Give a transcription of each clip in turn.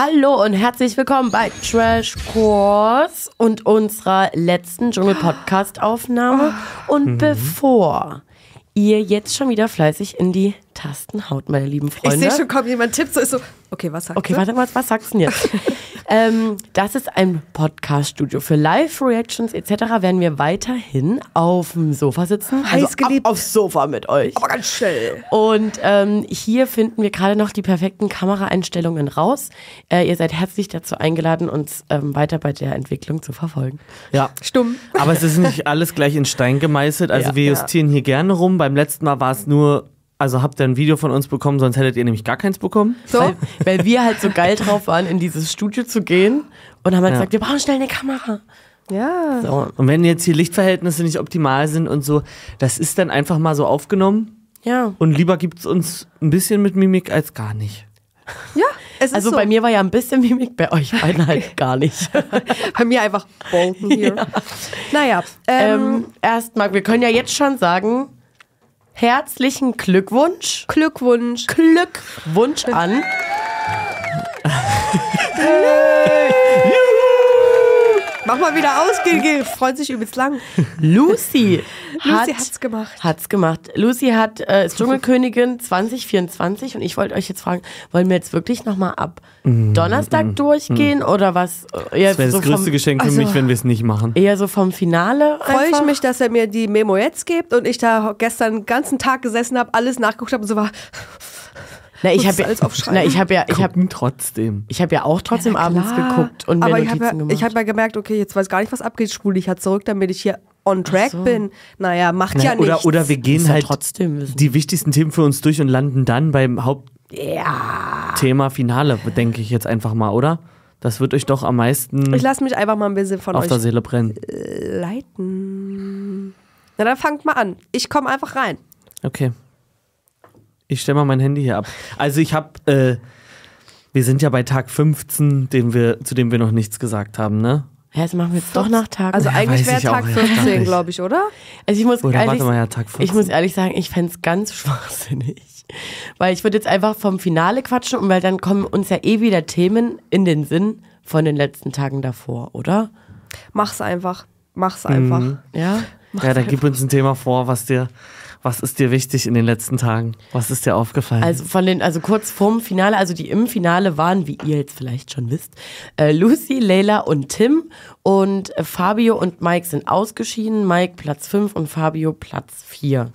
Hallo und herzlich willkommen bei Trash Course und unserer letzten Dschungel-Podcast-Aufnahme. Und Mhm. bevor ihr jetzt schon wieder fleißig in die Tasten haut, meine lieben Ich Freunde. sehe schon, kommt jemand tippt so, ist so, okay, was sagt Okay, sie? warte mal, was sagst du denn jetzt? ähm, das ist ein Podcast-Studio. Für Live-Reactions etc. werden wir weiterhin auf dem Sofa sitzen. Heiß also geliebt. Ab, aufs Sofa mit euch. Aber ganz schnell. Und ähm, hier finden wir gerade noch die perfekten Kameraeinstellungen raus. Äh, ihr seid herzlich dazu eingeladen, uns ähm, weiter bei der Entwicklung zu verfolgen. Ja. Stumm. Aber es ist nicht alles gleich in Stein gemeißelt. Also Ja. wir justieren hier gerne rum. Beim letzten Mal war es nur, also habt ihr ein Video von uns bekommen, sonst hättet ihr nämlich gar keins bekommen. So, Weil, weil wir halt so geil drauf waren, in dieses Studio zu gehen und haben halt Ja. gesagt, wir brauchen schnell eine Kamera. ja. So, Und wenn jetzt hier Lichtverhältnisse nicht optimal sind und so, das ist dann einfach mal so aufgenommen. ja. Und lieber gibt es uns ein bisschen mit Mimik als gar nicht. Ja, es ist Also so. bei mir war ja ein bisschen Mimik, bei euch beiden halt gar nicht. bei mir einfach Bolton hier. Naja, ähm, ähm, Erstmal, wir können ja jetzt schon sagen, herzlichen Glückwunsch. Glückwunsch. Glückwunsch an Mach mal wieder aus, Gil, freut sich übelst lang. Lucy. Lucy hat's gemacht. Hat's gemacht. Lucy hat äh, ist Dschungelkönigin 2024 und ich wollte euch jetzt fragen, wollen wir jetzt wirklich nochmal ab Donnerstag durchgehen oder was? Eher Das wäre so das größte vom, Geschenk für also- mich, wenn wir es nicht machen. eher so vom Finale. Freue ich mich, dass er mir die Memo jetzt gibt und ich da gestern den ganzen Tag gesessen habe, alles nachgeguckt habe und so war, Na, ich habe ja, na, ich habe ja, ich habe, trotzdem. ich habe ja auch trotzdem Na abends geguckt und mir Aber ich Notizen habe ja, gemacht. ich hab ja gemerkt, okay, jetzt weiß gar nicht, was abgeht, spule ich halt zurück, damit ich hier on track so. bin. Naja, macht Ja, ja nichts. oder, oder wir gehen ja halt trotzdem wissen. die wichtigsten Themen für uns durch und landen dann beim Hauptthema ja. Finale, denke ich jetzt einfach mal, oder? Das wird euch doch am meisten Ich lasse mich einfach mal ein bisschen von auf euch der Seele brennen. leiten. Na, dann fangt mal an. Ich komme einfach rein. Okay. Ich stelle mal mein Handy hier ab. Also ich habe, äh, wir sind ja bei Tag 15, dem wir, zu dem wir noch nichts gesagt haben, ne? Ja, das machen wir jetzt doch nach Tagen. Also Ja, eigentlich wäre Tag auch, ja, 15, dachte ich. glaube ich, oder? Also ich muss Oder ehrlich, warte mal, ja, Tag 14. ich muss ehrlich sagen, ich fände es ganz schwachsinnig. Weil ich würde jetzt einfach vom Finale quatschen und weil dann kommen uns ja eh wieder Themen in den Sinn von den letzten Tagen davor, oder? Mach's einfach. Mach's einfach. Mhm. Ja. Ja, dann gib uns ein Thema vor, was dir, was ist dir wichtig in den letzten Tagen? Was ist dir aufgefallen? Also von den, also kurz vorm Finale, also die im Finale waren, wie ihr jetzt vielleicht schon wisst, äh, Lucy, Leila und Tim und äh, Fabio und Mike sind ausgeschieden. Mike Platz 5 und Fabio Platz 4.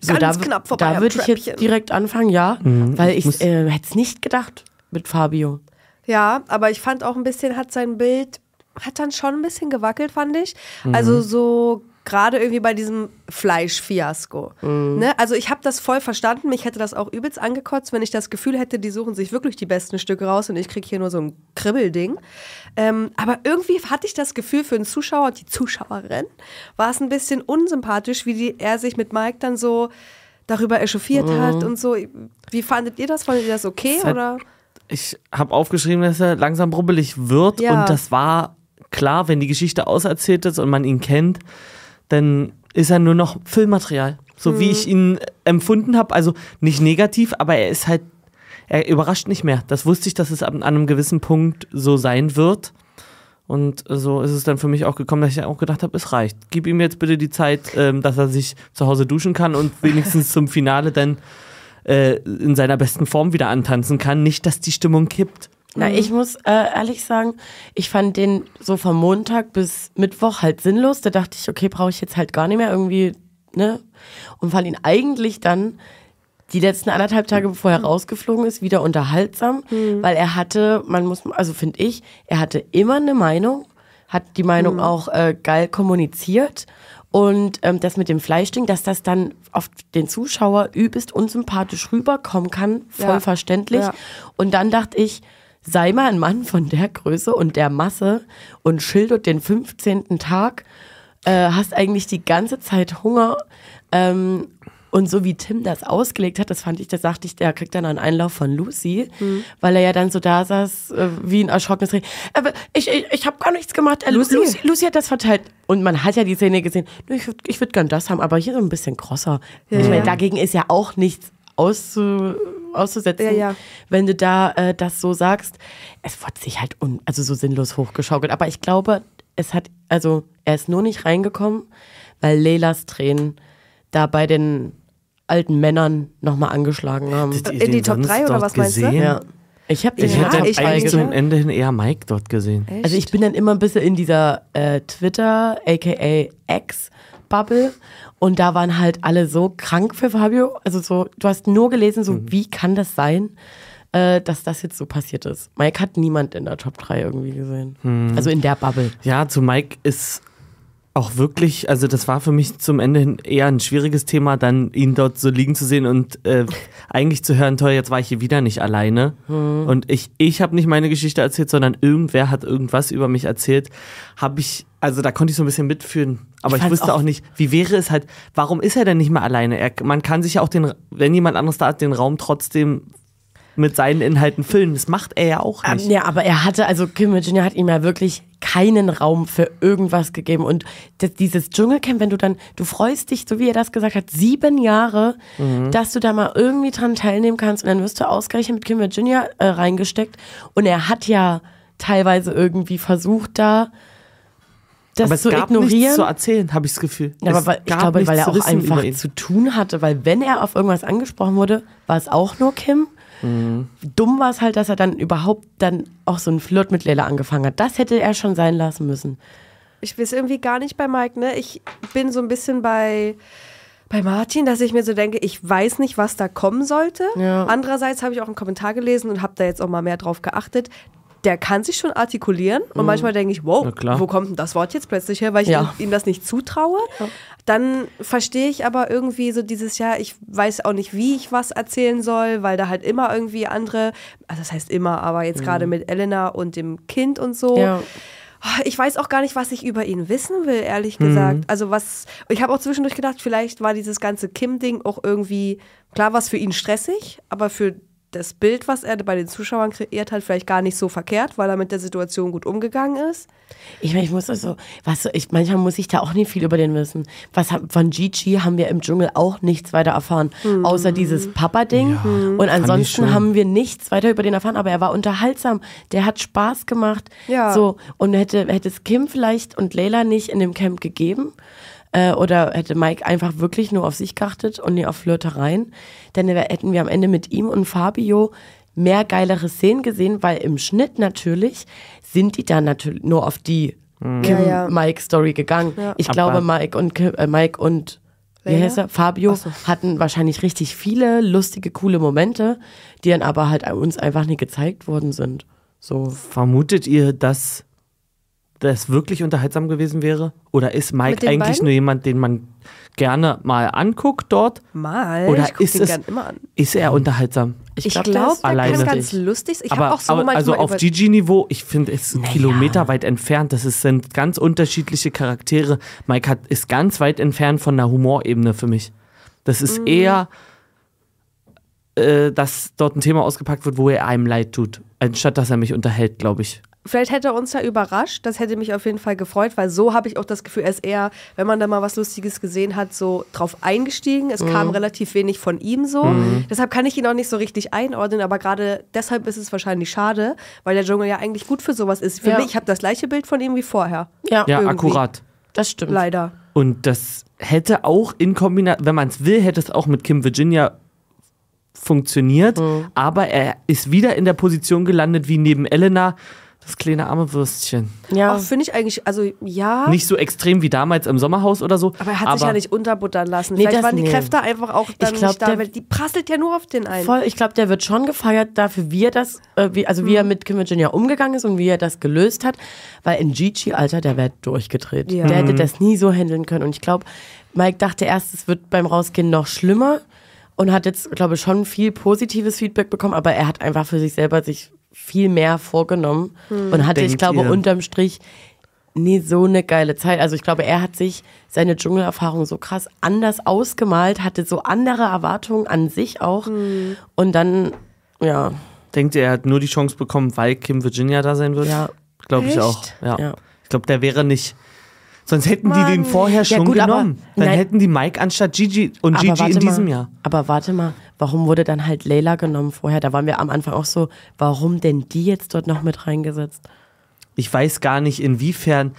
So, ganz da, knapp vorbei Da würde ich jetzt direkt anfangen, ja, weil ich äh, hätte es nicht gedacht mit Fabio. Ja, aber ich fand auch ein bisschen, hat sein Bild, hat dann schon ein bisschen gewackelt, fand ich. Also so gerade irgendwie bei diesem Fleischfiasko. Ne? Also ich habe das voll verstanden. Mich hätte das auch übelst angekotzt, wenn ich das Gefühl hätte, die suchen sich wirklich die besten Stücke raus und ich kriege hier nur so ein Kribbelding. Ähm, aber irgendwie hatte ich das Gefühl für den Zuschauer und die Zuschauerin war es ein bisschen unsympathisch, wie die, er sich mit Mike dann so darüber echauffiert hat und so. Wie fandet ihr das? Fandet ihr das okay? Hat- oder? ich habe aufgeschrieben, dass er langsam brubbelig wird Ja. und das war klar, wenn die Geschichte auserzählt ist und man ihn kennt, dann ist er nur noch Filmmaterial. So wie ich ihn empfunden habe, also nicht negativ, aber er ist halt, er überrascht nicht mehr. Das wusste ich, dass es an einem gewissen Punkt so sein wird. Und so ist es dann für mich auch gekommen, dass ich auch gedacht habe, es reicht. Gib ihm jetzt bitte die Zeit, ähm, dass er sich zu Hause duschen kann und wenigstens zum Finale dann äh, in seiner besten Form wieder antanzen kann. Nicht, dass die Stimmung kippt. Na, ich muss äh, ehrlich sagen, ich fand den so vom Montag bis Mittwoch halt sinnlos. Da dachte ich, okay, brauche ich jetzt halt gar nicht mehr irgendwie, ne? Und fand ihn eigentlich dann die letzten anderthalb Tage, bevor er rausgeflogen ist, wieder unterhaltsam, weil er hatte, man muss, also finde ich, er hatte immer eine Meinung, hat die Meinung auch äh, geil kommuniziert und ähm, das mit dem Fleischding, dass das dann auf den Zuschauer übelst unsympathisch rüberkommen kann, voll Ja. verständlich. Ja. Und dann dachte ich, sei mal ein Mann von der Größe und der Masse und schildert den 15. Tag, äh, hast eigentlich die ganze Zeit Hunger. Ähm, und so wie Tim das ausgelegt hat, das fand ich, da sagte ich, der kriegt dann einen Einlauf von Lucy, weil er ja dann so da saß, äh, wie ein erschrockenes Reh. Aber ich, ich, ich habe gar nichts gemacht. Äh, Lucy? Lucy? Lucy, hat das verteilt. Und man hat ja die Szene gesehen, "Nö, ich würde ich würd gern das haben, aber hier so ein bisschen krosser. Ich meine, dagegen ist ja auch nichts auszu, auszusetzen, Ja, ja. wenn du da äh, das so sagst. Es wurde sich halt un, also so sinnlos hochgeschaukelt. Aber ich glaube, es hat, also er ist nur nicht reingekommen, weil Leilas Tränen da bei den alten Männern nochmal angeschlagen haben. In die Top sonst drei oder dort was meinst du? gesehen? Ja. Ich habe Ich Ja, hätte ich eigentlich eigentlich zum. Ende hin eher Mike dort gesehen. Also ich bin dann immer ein bisschen in dieser äh, Twitter, aka X-Bubble und da waren halt alle so krank für Fabio. Also so, du hast nur gelesen, so wie kann das sein, äh, dass das jetzt so passiert ist. Mike hat niemand in der Top 3 irgendwie gesehen. Also in der Bubble. Ja, zu Mike ist auch wirklich, also das war für mich zum Ende hin eher ein schwieriges Thema, dann ihn dort so liegen zu sehen und äh, eigentlich zu hören, toll, jetzt war ich hier wieder nicht alleine. Und ich, ich habe nicht meine Geschichte erzählt, sondern irgendwer hat irgendwas über mich erzählt. Habe ich, also da konnte ich so ein bisschen mitfühlen. Aber Ich ich, wusste auch- auch nicht, wie wäre es halt, warum ist er denn nicht mehr alleine? Er, man kann sich ja auch den, wenn jemand anderes da ist, den Raum trotzdem mit seinen Inhalten füllen. Das macht er ja auch nicht. Ähm, ja, aber er hatte, also Kim Virginia hat ihm ja wirklich keinen Raum für irgendwas gegeben. Und das, dieses Dschungelcamp, wenn du dann, du freust dich, so wie er das gesagt hat, sieben Jahre, dass du da mal irgendwie dran teilnehmen kannst und dann wirst du ausgerechnet mit Kim Virginia äh, reingesteckt. Und er hat ja teilweise irgendwie versucht, da das aber es zu gab ignorieren. nichts zu erzählen, habe ich das Gefühl. Ja, aber weil, ich glaube, weil er auch einfach zu tun hatte, weil wenn er auf irgendwas angesprochen wurde, war es auch nur Kim. Mhm. Dumm war es halt, dass er dann überhaupt dann auch so einen Flirt mit Leila angefangen hat. Das hätte er schon sein lassen müssen. Ich weiß irgendwie gar nicht bei Mike, ne? Ich bin so ein bisschen bei, bei Martin, dass ich mir so denke, ich weiß nicht, was da kommen sollte. Ja. Andererseits habe ich auch einen Kommentar gelesen und habe da jetzt auch mal mehr drauf geachtet. Der kann sich schon artikulieren und manchmal denke ich, wow, wo kommt denn das Wort jetzt plötzlich her, weil ich Ja. ihm, ihm das nicht zutraue. Dann verstehe ich aber irgendwie so dieses Jahr, ich weiß auch nicht, wie ich was erzählen soll, weil da halt immer irgendwie andere, also das heißt immer, aber jetzt gerade mit Elena und dem Kind und so. Ja. Oh, Ich weiß auch gar nicht, was ich über ihn wissen will, ehrlich gesagt. Also was, ich habe auch zwischendurch gedacht, vielleicht war dieses ganze Kim-Ding auch irgendwie, klar was für ihn stressig, aber für das Bild, was er bei den Zuschauern kreiert hat, vielleicht gar nicht so verkehrt, weil er mit der Situation gut umgegangen ist. Ich meine, ich muss also, was, ich, manchmal muss ich da auch nicht viel über den wissen. Was von Gigi haben wir im Dschungel auch nichts weiter erfahren, außer dieses Papa-Ding. Und ich ansonsten schon. haben wir nichts weiter über den erfahren, aber er war unterhaltsam. Der hat Spaß gemacht. Ja. So, und hätte, hätte es Kim vielleicht und Leila nicht in dem Camp gegeben, äh, oder hätte Mike einfach wirklich nur auf sich geachtet und nicht auf Flirtereien, dann hätten wir am Ende mit ihm und Fabio mehr geilere Szenen gesehen, weil im Schnitt natürlich sind die dann natürlich nur auf die Mhm. Kim Ja, ja. Mike Story gegangen. Ja. Ich Aber- glaube Mike und Kim, äh, Mike und wie heißt er? Fabio hatten wahrscheinlich richtig viele lustige coole Momente, die dann aber halt uns einfach nie gezeigt worden sind. So Vermutet ihr, dass das wirklich unterhaltsam gewesen wäre? Oder ist Mike eigentlich beiden? nur jemand, den man gerne mal anguckt dort? Mal. Oder ich ist es- immer an. Ist er unterhaltsam? Ich glaub, glaube, glaub, ist der alleine. kann ganz lustig. Ich aber auch so aber also auf Gigi-Niveau, ich finde, es ist kilometerweit entfernt. Das ist, sind ganz unterschiedliche Charaktere. Mike hat, ist ganz weit entfernt von der Humorebene für mich. Das Mhm. ist eher, äh, dass dort ein Thema ausgepackt wird, wo er einem leid tut, anstatt dass er mich unterhält, glaube ich. Vielleicht hätte er uns ja überrascht. Das hätte mich auf jeden Fall gefreut, weil so habe ich auch das Gefühl, er ist eher, wenn man da mal was Lustiges gesehen hat, so drauf eingestiegen. Es kam relativ wenig von ihm so. Deshalb kann ich ihn auch nicht so richtig einordnen, aber gerade deshalb ist es wahrscheinlich schade, weil der Dschungel ja eigentlich gut für sowas ist. Für Ja. mich, ich habe das gleiche Bild von ihm wie vorher. ja, Ja, Irgendwie. akkurat. das stimmt. Leider. Und das hätte auch in Kombination, wenn man es will, hätte es auch mit Kim Virginia funktioniert. Aber er ist wieder in der Position gelandet wie neben Elena, das kleine arme Würstchen. Ja, finde ich eigentlich, also ja. Nicht so extrem wie damals im Sommerhaus oder so. aber er hat sich ja nicht unterbuttern lassen. Nee, Vielleicht waren die nee. Kräfte einfach auch dann glaub, nicht da, der- weil die prasselt ja nur auf den einen. Voll, ich glaube, der wird schon gefeiert dafür, wie er das, äh, wie, also wie er mit Kim Virginia umgegangen ist und wie er das gelöst hat. Weil in Gigi, Alter, der wäre durchgedreht. Ja. Der hätte das nie so handeln können. Und ich glaube, Mike dachte erst, es wird beim Rausgehen noch schlimmer und hat jetzt, glaube ich, schon viel positives Feedback bekommen, aber er hat einfach für sich selber sich viel mehr vorgenommen und hatte, ich Denkt glaube, ihr? unterm Strich nie so eine geile Zeit. Also ich glaube, er hat sich seine Dschungelerfahrung so krass anders ausgemalt, hatte so andere Erwartungen an sich auch. Und dann, ja, Denkt ihr, er hat nur die Chance bekommen, weil Kim Virginia da sein wird? Ja. Glaube ich auch. Ja. Ja. Ich glaube, der wäre nicht. Sonst hätten die Mann. den vorher schon gut, aber- genommen. Dann nein. hätten die Mike anstatt Gigi und Aber Gigi in diesem mal, Jahr. Aber warte mal, warum wurde dann halt Layla genommen vorher? Da waren wir am Anfang auch so, warum denn die jetzt dort noch mit reingesetzt? Ich weiß gar nicht, inwiefern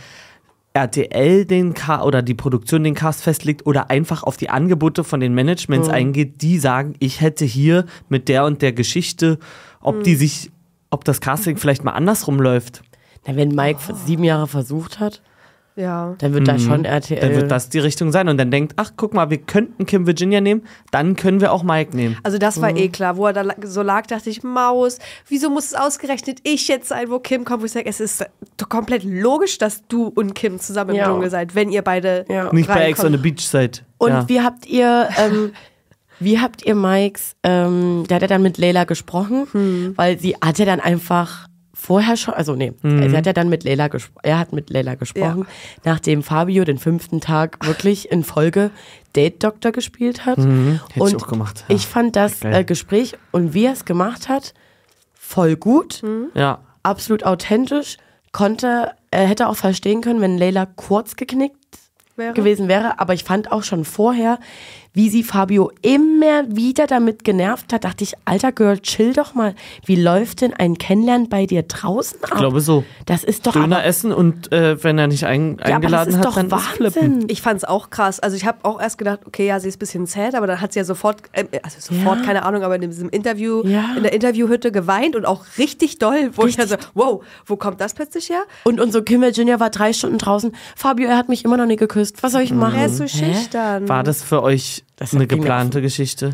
RTL den Cast oder die Produktion den Cast festlegt oder einfach auf die Angebote von den Managements Mhm. eingeht, die sagen, ich hätte hier mit der und der Geschichte, ob Mhm. die sich, ob das Casting vielleicht mal andersrum läuft. Na, wenn Mike für sieben Jahre versucht hat, Ja. dann wird da schon RTL. Dann wird das die Richtung sein und dann denkt, ach guck mal, wir könnten Kim Virginia nehmen, dann können wir auch Mike nehmen. Also das war eh klar, wo er da so lag, dachte ich, Maus, wieso muss es ausgerechnet ich jetzt sein, wo Kim kommt? Wo ich sage, es ist doch komplett logisch, dass du und Kim zusammen im Ja. Dschungel seid, wenn ihr beide Ja. Nicht bei Ex on the Beach seid. Und ja. wie habt ihr, ähm, wie habt ihr Mikes, ähm, der hat ja dann mit Leila gesprochen, Hm. weil sie hat ja dann einfach vorher schon, also nee, sie hat ja dann mit Leila gesprochen, er hat mit Leila gesprochen, nachdem Fabio den fünften Tag wirklich in Folge Date Doctor gespielt hat. Hätte ich und auch gemacht. Ja. ich fand das äh, Gespräch und wie er es gemacht hat, voll gut, ja. absolut authentisch, konnte, er hätte auch verstehen können, wenn Leila kurz geknickt Wäre? gewesen wäre, aber ich fand auch schon vorher, wie sie Fabio immer wieder damit genervt hat, dachte ich, alter Girl, chill doch mal. Wie läuft denn ein Kennenlernen bei dir draußen ab? Ich glaube so. Das ist doch Döner aber, essen und äh, wenn er nicht ein, ja, aber das eingeladen ist hat, doch dann ist flippen. Wahnsinn. Ich fand es auch krass. Also ich habe auch erst gedacht, okay, ja, sie ist ein bisschen sad, aber dann hat sie ja sofort, äh, also sofort, Ja. keine Ahnung, aber in diesem Interview, Ja. in der Interviewhütte geweint und auch richtig doll, wo ich dann so, wow, wo kommt das plötzlich her? Und unser Kim Virginia war drei Stunden draußen. Fabio, er hat mich immer noch nie geküsst. Was soll ich machen? Er ist so Hä? schüchtern. War das für euch Das eine geplante Geschichte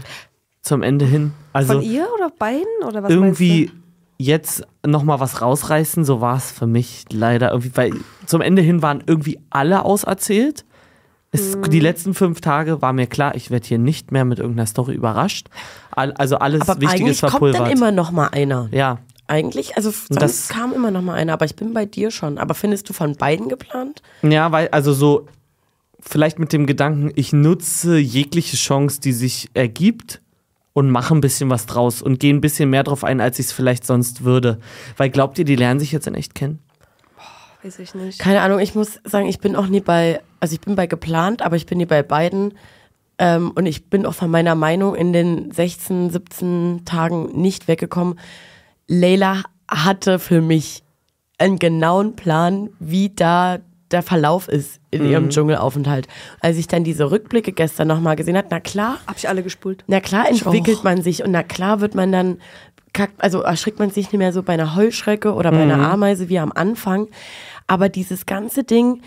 zum Ende hin? Also Von ihr oder beiden? Oder was irgendwie jetzt nochmal was rausreißen, so war es für mich leider irgendwie, weil zum Ende hin waren irgendwie alle auserzählt. Es, Mhm. Die letzten fünf Tage war mir klar, ich werde hier nicht mehr mit irgendeiner Story überrascht. Also alles Aber Wichtige eigentlich ist kommt verpulvert. dann immer noch mal einer. ja, Eigentlich, also sonst das- kam immer noch mal einer, aber ich bin bei dir schon. Aber findest du von beiden geplant? Ja, weil, also so, vielleicht mit dem Gedanken, ich nutze jegliche Chance, die sich ergibt und mache ein bisschen was draus und gehe ein bisschen mehr drauf ein, als ich es vielleicht sonst würde. Weil glaubt ihr, die lernen sich jetzt in echt kennen? Weiß ich nicht. Keine Ahnung, ich muss sagen, ich bin auch nie bei, also ich bin bei geplant, aber ich bin nie bei beiden. Ähm, und ich bin auch von meiner Meinung in den 16, 17 Tagen nicht weggekommen. Leila hatte für mich einen genauen Plan, wie da der Verlauf ist in ihrem Dschungelaufenthalt. Als ich dann diese Rückblicke gestern nochmal gesehen habe, na klar, Hab ich alle gespult. na klar entwickelt man sich und na klar wird man dann, kackt, also erschrickt man sich nicht mehr so bei einer Heuschrecke oder bei einer Ameise wie am Anfang. Aber dieses ganze Ding,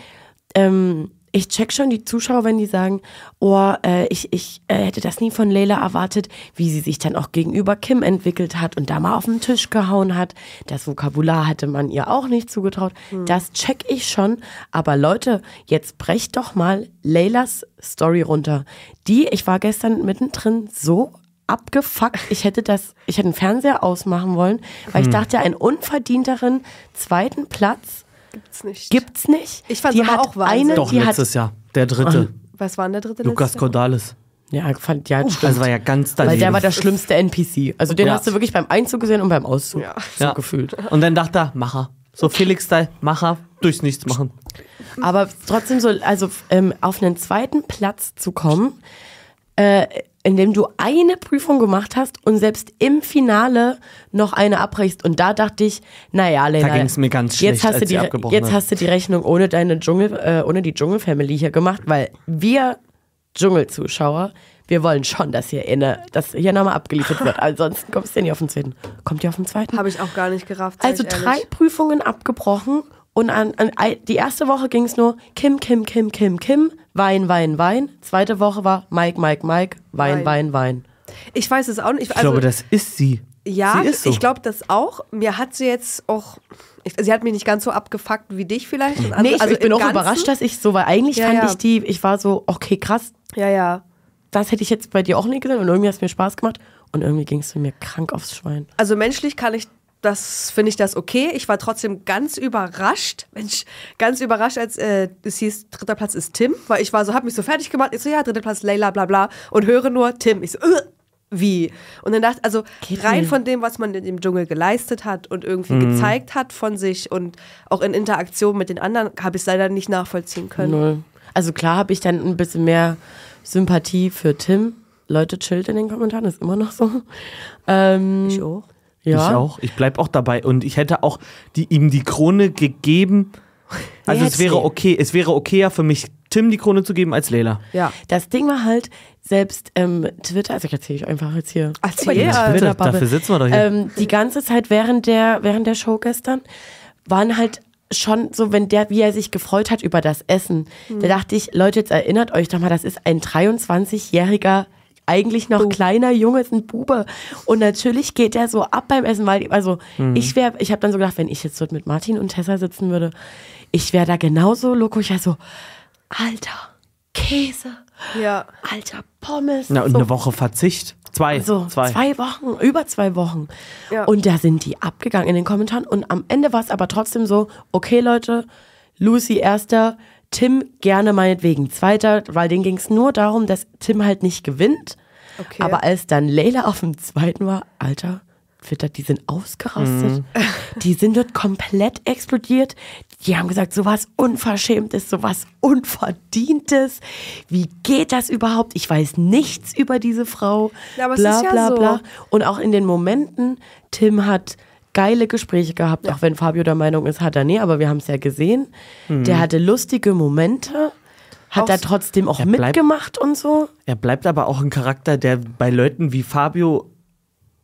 ähm, ich check schon die Zuschauer, wenn die sagen, oh, äh, ich, ich äh, hätte das nie von Leila erwartet, wie sie sich dann auch gegenüber Kim entwickelt hat und da mal auf den Tisch gehauen hat. Das Vokabular hatte man ihr auch nicht zugetraut. Das check ich schon. Aber Leute, jetzt brecht doch mal Leilas Story runter. Die, ich war gestern mittendrin so abgefuckt. Ich hätte das, ich hätte den Fernseher ausmachen wollen, weil ich dachte, einen unverdienteren zweiten Platz Gibt's nicht. gibt's nicht. Ich fand's die aber hat auch Wahnsinn. eine, Doch, die hat, letztes Jahr. Der dritte. Was war denn der dritte Lukas? Cordalis. ja, fand, ja, stimmt. Also war ja ganz daneben. Weil der war der schlimmste NPC. Also den Ja. hast du wirklich beim Einzug gesehen und beim Auszug. Ja. So ja. gefühlt. Und dann dachte er, Macher. So Felix-Style, Macher, durchs Nichts machen. Aber trotzdem so, also ähm, auf einen zweiten Platz zu kommen, äh, in dem du eine Prüfung gemacht hast und selbst im Finale noch eine abbrichst. Und da dachte ich, naja, Leila, ging's mir ganz jetzt schlecht, hast du die, sie abgebrochen Jetzt hast du die Rechnung ohne deine Dschungel, äh, ohne die Dschungelfamily hier gemacht, weil wir Dschungelzuschauer, wir wollen schon, dass hier, inne, dass hier nochmal abgeliefert wird. Ansonsten kommst du ja nicht auf den zweiten. Kommt ihr auf den zweiten? Habe ich auch gar nicht gerafft. Also ich drei ehrlich. Prüfungen abgebrochen und an, an die erste Woche ging es nur Kim, Kim, Kim, Kim, Kim, Wein, Wein, Wein. Zweite Woche war Mike, Mike, Mike, Wein, Wein. Wein, Wein. Ich weiß es auch nicht. Ich glaube, das ist sie. Ja, sie ist so. ich glaube das auch. Mir hat sie jetzt auch, ich, sie hat mich nicht ganz so abgefuckt wie dich vielleicht. Und Nee, ich, also ich bin auch Ganzen- überrascht, dass ich so, weil eigentlich Ja, fand ja. ich die, ich war so, okay, krass, Ja, ja. das hätte ich jetzt bei dir auch nicht gesehen und irgendwie hat es mir Spaß gemacht und irgendwie ging es mir krank aufs Schwein. Also menschlich kann ich das, finde ich das okay. Ich war trotzdem ganz überrascht, Mensch, ganz überrascht, als äh, es hieß, dritter Platz ist Tim, weil ich war so, hab mich so fertig gemacht. Ich so, ja, dritter Platz Leila, bla bla und höre nur Tim. Ich so, äh, wie? Und dann dachte also Geht rein nicht. von dem, was man in dem Dschungel geleistet hat und irgendwie gezeigt hat von sich und auch in Interaktion mit den anderen, habe ich es leider nicht nachvollziehen können. Null. Also klar habe ich dann ein bisschen mehr Sympathie für Tim. Leute, chillt in den Kommentaren, ist immer noch so. Ähm, Ich auch. Ja. Ich auch. Ich bleib auch dabei. Und ich hätte auch die, ihm die Krone gegeben. Also es wäre okay, es wäre okayer für mich, Tim die Krone zu geben als Leila. Ja. Das Ding war halt, selbst ähm, Twitter, also ich erzähle ich einfach jetzt hier. Erzähl. Ja, Twitter-Bubble. dafür sitzen wir doch hier. Ähm, die ganze Zeit während der, während der Show gestern waren halt schon so, wenn der, wie er sich gefreut hat über das Essen, da dachte ich, Leute, jetzt erinnert euch doch mal, das ist ein 23-jähriger eigentlich noch kleiner Junge, ist ein Bube. Und natürlich geht er so ab beim Essen, weil, also ich wäre, ich habe dann so gedacht, wenn ich jetzt dort mit Martin und Tessa sitzen würde, ich wäre da genauso loco. Ich wäre so, Alter, Käse, Ja. alter Pommes. Na, und so. eine Woche Verzicht. Zwei. So, zwei. zwei. Wochen, über zwei Wochen. Ja. Und da sind die abgegangen in den Kommentaren. Und am Ende war es aber trotzdem so, okay Leute, Lucy erster, Tim gerne meinetwegen zweiter, weil denen ging es nur darum, dass Tim halt nicht gewinnt. Okay. Aber als dann Leila auf dem zweiten war, Alter, Twitter, die sind ausgerastet. Die sind dort komplett explodiert. Die haben gesagt, sowas Unverschämtes, sowas Unverdientes. Wie geht das überhaupt? Ich weiß nichts über diese Frau. Ja, aber es bla, ist ja bla, so. bla. Und auch in den Momenten, Tim hat geile Gespräche gehabt, auch wenn Fabio der Meinung ist, hat er nie, aber wir haben es ja gesehen. Der hatte lustige Momente, hat so- trotzdem auch Er bleibt- mitgemacht und so. Er bleibt aber auch ein Charakter, der bei Leuten wie Fabio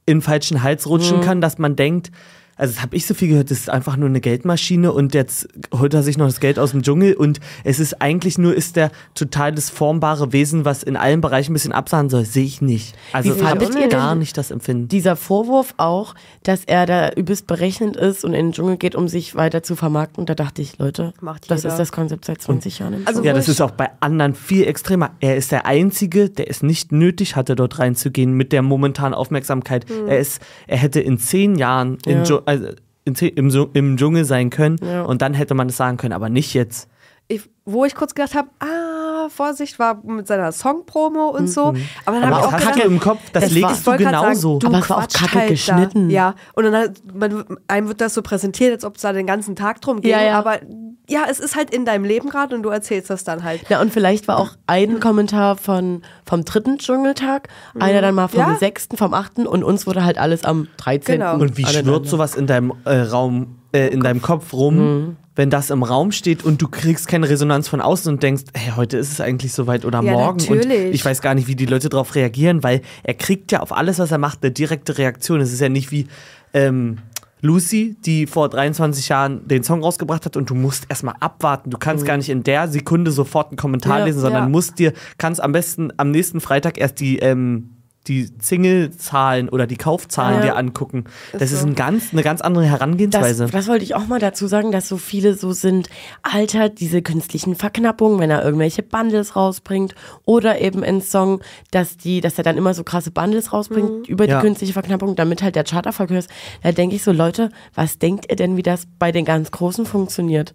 in falschen Hals rutschen kann, dass man denkt, also das habe ich so viel gehört, das ist einfach nur eine Geldmaschine und jetzt holt er sich noch das Geld aus dem Dschungel und es ist eigentlich nur, ist der total das formbare Wesen, was in allen Bereichen ein bisschen absahen soll, sehe ich nicht. Also habe ihr ich gar nicht das Empfinden. dieser Vorwurf auch, dass er da übelst berechnend ist und in den Dschungel geht, um sich weiter zu vermarkten. Da dachte ich, Leute, Macht das ist das Konzept seit 20 Jahren. Im Also Dschungel. Ja, das ist auch bei anderen viel extremer. Er ist der Einzige, der es nicht nötig hatte, dort reinzugehen mit der momentanen Aufmerksamkeit. Er, ist, er hätte in zehn Jahren in Ja. Also im, im Dschungel sein können Ja. und dann hätte man es sagen können, aber nicht jetzt. ich, wo ich kurz gedacht habe, ah, Vorsicht, war mit seiner Song-Promo und so. Aber dann Aber habe ich auch auch Kacke gedacht, im Kopf, das das war- legst du genauso. Sagen, du Aber es war auch kacke halt geschnitten. Da. Ja, und dann hat, man, einem wird das so präsentiert, als ob es da den ganzen Tag drum geht. Ja, ja. Aber ja, es ist halt in deinem Leben gerade und du erzählst das dann halt. Ja, und vielleicht war auch ein Kommentar von, vom dritten Dschungeltag, einer dann mal vom Ja. sechsten, vom achten und uns wurde halt alles am 13. Genau. Und wie schwirrt sowas in deinem äh, Raum, äh, in deinem Kopf rum, Mhm. Wenn das im Raum steht und du kriegst keine Resonanz von außen und denkst, hey, heute ist es eigentlich soweit oder Ja, morgen. natürlich. Und ich weiß gar nicht, wie die Leute darauf reagieren, weil er kriegt ja auf alles, was er macht, eine direkte Reaktion. Es ist ja nicht wie ähm, Lucy, die vor 23 Jahren den Song rausgebracht hat und du musst erstmal abwarten. Du kannst gar nicht in der Sekunde sofort einen Kommentar Ja, lesen, sondern ja. musst dir, kannst am besten am nächsten Freitag erst die ähm, die Single-Zahlen oder die Kaufzahlen Ja. dir angucken. Das ist, so. ein ganz, eine ganz andere Das, Herangehensweise. das wollte ich auch mal dazu sagen, dass so viele so sind, Alter, diese künstlichen Verknappungen, wenn er irgendwelche Bundles rausbringt oder eben in Song, dass die, dass er dann immer so krasse Bundles rausbringt über die Ja. künstliche Verknappung, damit halt der Charterfolg ist. Da denke ich so, Leute, was denkt ihr denn, wie das bei den ganz Großen funktioniert?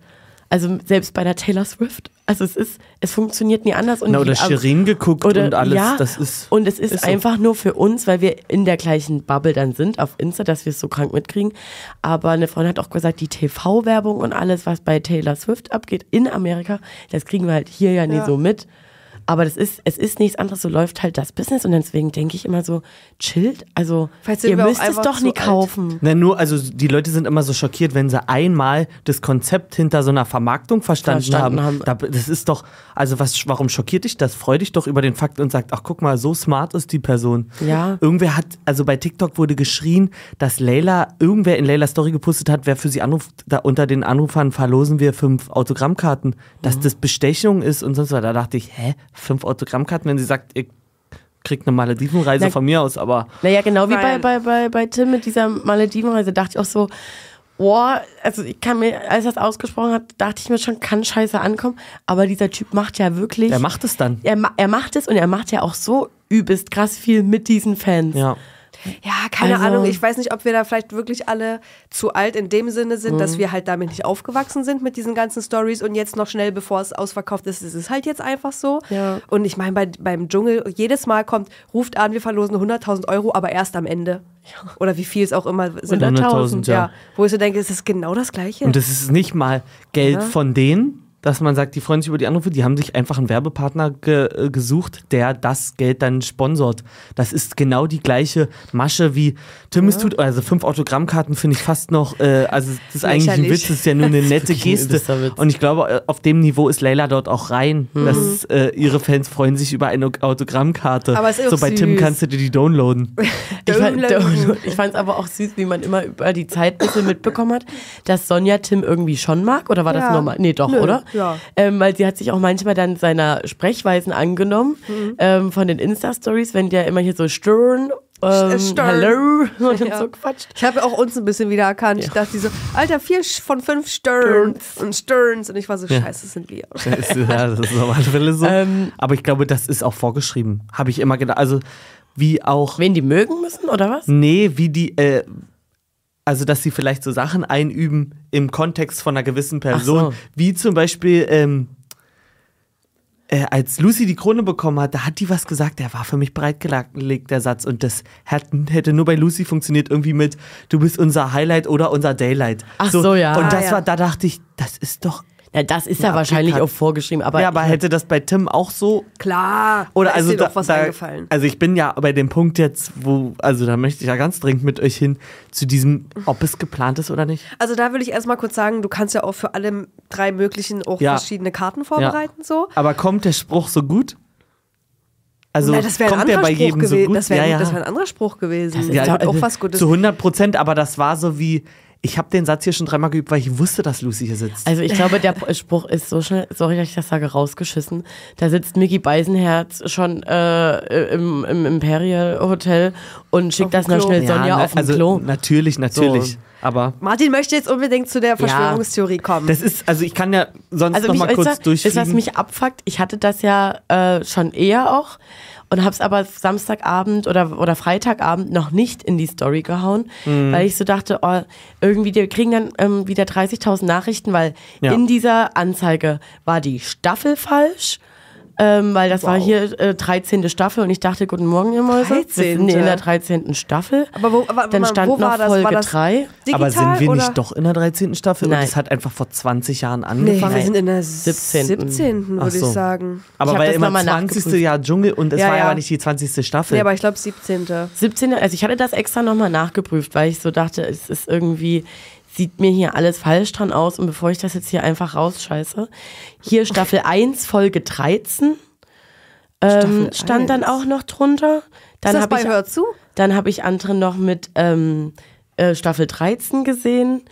Also selbst bei der Taylor Swift. Also es ist, es funktioniert nie anders. Und Na, oder die- Shirin geguckt oder, und alles. Ja, das ist, und es ist, ist so. einfach nur für uns, weil wir in der gleichen Bubble dann sind auf Insta, dass wir es so krank mitkriegen. Aber eine Freundin hat auch gesagt, die TV-Werbung und alles, was bei Taylor Swift abgeht in Amerika, das kriegen wir halt hier ja nie Ja. so mit. Aber das ist, es ist nichts anderes, so läuft halt das Business und deswegen denke ich immer so, chillt, also ihr müsst es doch nie kaufen. Na, nur, also die Leute sind immer so schockiert, wenn sie einmal das Konzept hinter so einer Vermarktung verstanden, Verstanden haben. haben. Da, das ist doch, also was, warum schockiert dich das? Freu dich doch über den Fakt und sagt, ach guck mal, so smart ist die Person. Ja. Irgendwer hat, also bei TikTok wurde geschrien, dass Leila, irgendwer in Leilas Story gepostet hat, wer für sie anruft, da unter den Anrufern verlosen wir fünf Autogrammkarten, dass Mhm. das Bestechung ist und sonst was. Da dachte ich, hä, fünf Autogrammkarten, wenn sie sagt, ich krieg eine Maledivenreise Na- von mir aus, aber Naja, genau wie bei, bei, bei, bei Tim mit dieser Maledivenreise dachte ich auch so, boah, also ich kann mir, als er das ausgesprochen hat, dachte ich mir schon, kann scheiße ankommen. Aber dieser Typ macht ja wirklich. er macht es dann. er, er macht es und er macht ja auch so übelst krass viel mit diesen Fans. Ja. Ja, keine Also- Ahnung. Ich weiß nicht, ob wir da vielleicht wirklich alle zu alt in dem Sinne sind, dass Mhm. wir halt damit nicht aufgewachsen sind mit diesen ganzen Stories und jetzt noch schnell, bevor es ausverkauft ist, ist es halt jetzt einfach so. Ja. Und ich meine, bei, beim Dschungel, jedes Mal kommt, ruft an, wir verlosen 100.000 Euro, aber erst am Ende. Oder wie viel es auch immer sind. 100.000, ja. Ja. Wo ich so denke, es ist genau das Gleiche. Und das ist nicht mal Geld von denen, dass man sagt, die freuen sich über die Anrufe, die haben sich einfach einen Werbepartner ge äh, gesucht, der das Geld dann sponsort. Das ist genau die gleiche Masche wie Tim es tut, also fünf Autogrammkarten finde ich fast noch, äh, also das ist eigentlich ein. Witz, das ist ja nur eine nette ein Geste. Witz. Und ich glaube, äh, auf dem Niveau ist Leila dort auch rein, dass äh, ihre Fans freuen sich über eine Autogrammkarte. Aber es ist so auch bei Tim süß. kannst du dir die downloaden. Ich fand fand's aber auch süß, wie man immer über die Zeit ein bisschen mitbekommen hat, dass Sonja Tim irgendwie schon mag. Oder war das Ja. normal? Nee, doch, Nö, oder? Ja. Ähm, weil sie hat sich auch manchmal dann seiner Sprechweisen angenommen Mhm. ähm, von den Insta-Stories, wenn der immer hier so stirn, ähm, Stern. hallo und Ja. so quatscht. Ich habe auch uns ein bisschen wieder erkannt. Ich dachte, so, Alter, vier von fünf Sterns und Sterns. Und ich war so, scheiße, das sind wir. Das ist, ja, das ist Fälle so. Ähm, Aber ich glaube, das ist auch vorgeschrieben. Habe ich immer gedacht. Also, wie auch. Wen die mögen müssen, oder was? Nee, wie die. Äh, also, dass sie vielleicht so Sachen einüben im Kontext von einer gewissen Person. So. Wie zum Beispiel. Ähm, äh, als Lucy die Krone bekommen hat, da hat die was gesagt, der war für mich bereitgelegt, der Satz. Und das hat, hätte nur bei Lucy funktioniert, irgendwie mit, du bist unser Highlight oder unser Daylight. Ach so, ja. Und Ah, das ja. war, da dachte ich, das ist doch. Ja, das ist Ja, ja wahrscheinlich auch vorgeschrieben. Aber, ja, aber hätte das bei Tim auch so Klar. oder da also ist dir doch was da, eingefallen. Also ich bin ja bei dem Punkt jetzt, wo, also da möchte ich ja ganz dringend mit euch hin zu diesem, ob es geplant ist oder nicht. Also da will ich erstmal kurz sagen, du kannst ja auch für alle drei möglichen auch Ja. verschiedene Karten vorbereiten. So. Aber kommt der Spruch so gut? Also Na, das wäre ein kommt der anderer bei Spruch jedem so gewesen. gut? Das wäre ja, ja. ein anderer Spruch gewesen. Das ist ja- auch was Gutes. zu 100 Prozent, aber das war so wie, ich habe den Satz hier schon dreimal geübt, weil ich wusste, dass Lucy hier sitzt. Also ich glaube, der Spruch ist so schnell, sorry, dass ich das sage, rausgeschissen. Da sitzt Mickey Beisenherz schon äh, im, im Imperial Hotel und schickt das noch schnell Sonja na, auf dem also Klo. natürlich, natürlich. So. Aber Martin möchte jetzt unbedingt zu der Verschwörungstheorie kommen. das ist, also ich kann ja sonst Also noch mal kurz du, durchfliegen. ist, was mich abfuckt, ich hatte das ja äh, schon eher auch und hab's aber Samstagabend oder, oder Freitagabend noch nicht in die Story gehauen, Mhm. weil ich so dachte, oh, irgendwie, wir kriegen dann ähm, wieder 30.000 Nachrichten, weil Ja. in dieser Anzeige war die Staffel falsch. Ähm, weil das war hier äh, 13. Staffel und ich dachte, guten Morgen, ihr Mäuse. Wir sind 13.. in der 13. Staffel. aber wo, aber, Dann stand wo noch war das? Folge das 3. Digital, aber sind wir oder? nicht doch in der 13. Staffel? Und Nein. das hat einfach vor 20 Jahren Nee, angefangen. wir sind in der 17.. 17. Ach würde so. ich sagen. Aber Ich weil das immer nochmal 20. nachgeprüft. Jahr Dschungel und es Ja, war ja ja. aber nicht die 20. Staffel. Nee, aber ich glaube 17. 17. Also ich hatte das extra nochmal nachgeprüft, weil ich so dachte, es ist irgendwie, sieht mir hier alles falsch dran aus und bevor ich das jetzt hier einfach rausscheiße. Hier Staffel 1, Folge 13. Ähm, stand dann 1. auch noch drunter. Dann Ist das habe bei ich, Hör zu? dann hab ich andere noch mit ähm, äh, Staffel 13 gesehen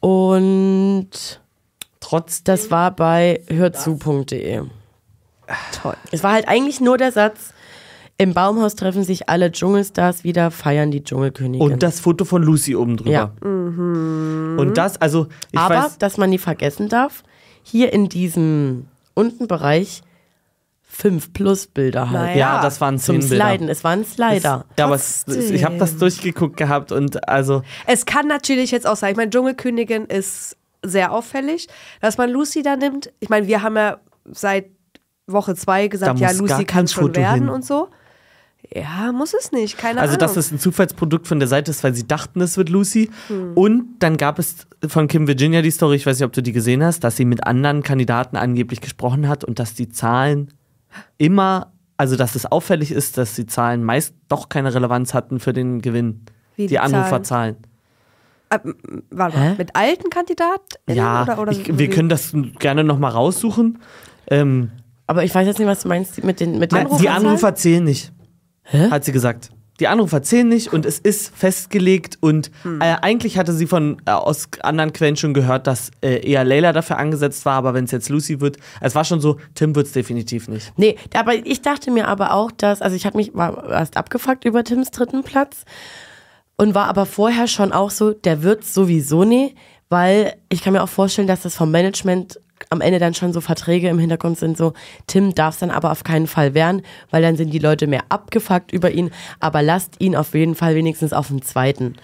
und Trotz das war bei hörzu.de. Toll. Es war halt eigentlich nur der Satz, im Baumhaus treffen sich alle Dschungelstars wieder, feiern die Dschungelkönigin. und das Foto von Lucy oben drüber. Ja. Und das, also ich Aber, weiß, dass man nie vergessen darf, hier in diesem unten Bereich fünf plus Bilder halt. Naja. ja, das waren Zum zehn Bilder. Sliden. Es waren Slider. Ja, aber es, es, ich habe das durchgeguckt gehabt und also Es kann natürlich jetzt auch sein, ich meine, Dschungelkönigin ist sehr auffällig, dass man Lucy da nimmt. Ich meine, wir haben ja seit Woche zwei gesagt, ja, Lucy kann schon Foto werden hin. und so. Ja, muss es nicht, keine Also, Ahnung. dass es ein Zufallsprodukt von der Seite ist, weil sie dachten, es wird Lucy. Hm. Und dann gab es von Kim Virginia die Story, ich weiß nicht, ob du die gesehen hast, dass sie mit anderen Kandidaten angeblich gesprochen hat und dass die Zahlen immer, also dass es auffällig ist, dass die Zahlen meist doch keine Relevanz hatten für den Gewinn. Wie die, die Anruferzahlen. Ah, m- Warte mal, Hä? mit alten Kandidaten? Ja, oder, oder ich, wir wie- können das gerne nochmal raussuchen. Ähm, Aber ich weiß jetzt nicht, was du meinst mit den, mit den Na, die Anrufer zählen nicht, Hä? hat sie gesagt. Die Anrufer zählen nicht und es ist festgelegt und Hm. äh, eigentlich hatte sie von äh, aus anderen Quellen schon gehört, dass äh, eher Layla dafür angesetzt war, aber wenn es jetzt Lucy wird, es war schon so, Tim wird es definitiv nicht. Nee, aber ich dachte mir aber auch, dass, also ich habe mich war erst abgefuckt über Tims dritten Platz und war aber vorher schon auch so, der wird sowieso nie, weil ich kann mir auch vorstellen, dass das vom Management am Ende dann schon so Verträge im Hintergrund sind, so Tim darf es dann aber auf keinen Fall werden, weil dann sind die Leute mehr abgefuckt über ihn, aber lasst ihn auf jeden Fall wenigstens auf den zweiten.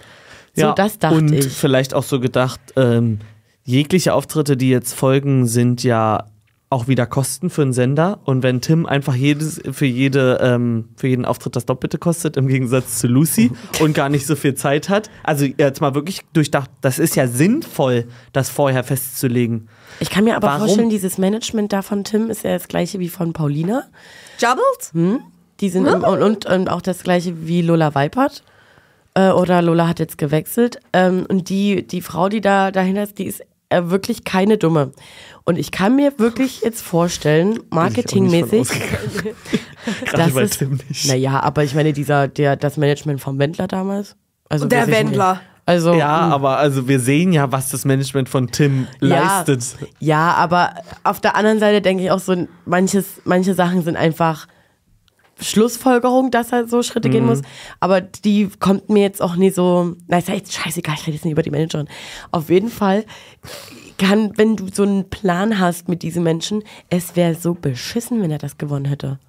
So, das dachte und ich. vielleicht auch so gedacht, ähm, jegliche Auftritte, die jetzt folgen, sind ja auch wieder Kosten für einen Sender. Und wenn Tim einfach jedes, für, jede, ähm, für jeden Auftritt das Doppelte kostet, im Gegensatz zu Lucy, und gar nicht so viel Zeit hat, also jetzt mal wirklich durchdacht, das ist ja sinnvoll, das vorher festzulegen. Ich kann mir aber Warum? vorstellen, dieses Management da von Tim ist ja das gleiche wie von Paulina. Jubbles? Die sind im, und, und, und auch das gleiche wie Lola Weipert. Äh, oder Lola hat jetzt gewechselt. Ähm, und die, die Frau, die da dahinter ist, die ist äh, wirklich keine dumme. Und ich kann mir wirklich jetzt vorstellen, marketingmäßig, Gerade Das bei ist- Tim nicht. naja, aber ich meine, dieser, der, das Management vom Wendler damals. Also Der. Wendler. Also, Ja, mh. aber also wir sehen ja, was das Management von Tim Ja. leistet. Ja, aber auf der anderen Seite denke ich auch so, manches, manche Sachen sind einfach Schlussfolgerung, dass er so Schritte Mhm. gehen muss. Aber die kommt mir jetzt auch nie so, na, ist ja jetzt scheißegal, ich rede jetzt nicht über die Managerin. Auf jeden Fall kann, wenn du so einen Plan hast mit diesen Menschen, es wäre so beschissen, wenn er das gewonnen hätte.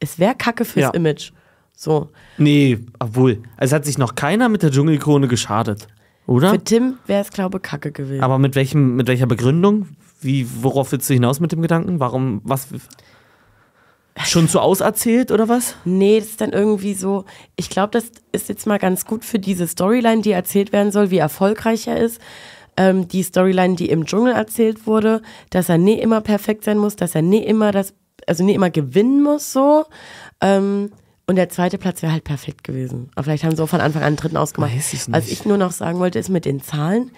Es wäre Kacke fürs Ja. Image. So. Nee, obwohl. Es hat sich noch keiner mit der Dschungelkrone geschadet. Oder? Für Tim wäre es, glaube ich, Kacke gewesen. Aber mit welchem, mit welcher Begründung? Wie, worauf willst du hinaus mit dem Gedanken? Warum, was? Schon zu auserzählt oder was? Nee, das ist dann irgendwie so, ich glaube, das ist jetzt mal ganz gut für diese Storyline, die erzählt werden soll, wie erfolgreich er ist. Ähm, die Storyline, die im Dschungel erzählt wurde, dass er nie immer perfekt sein muss, dass er nie immer das, also nie immer gewinnen muss, so. Ähm, und der zweite Platz wäre halt perfekt gewesen. Aber vielleicht haben sie auch von Anfang an einen dritten ausgemacht. Weiß ich Was nicht. ich nur noch sagen wollte, ist mit den Zahlen,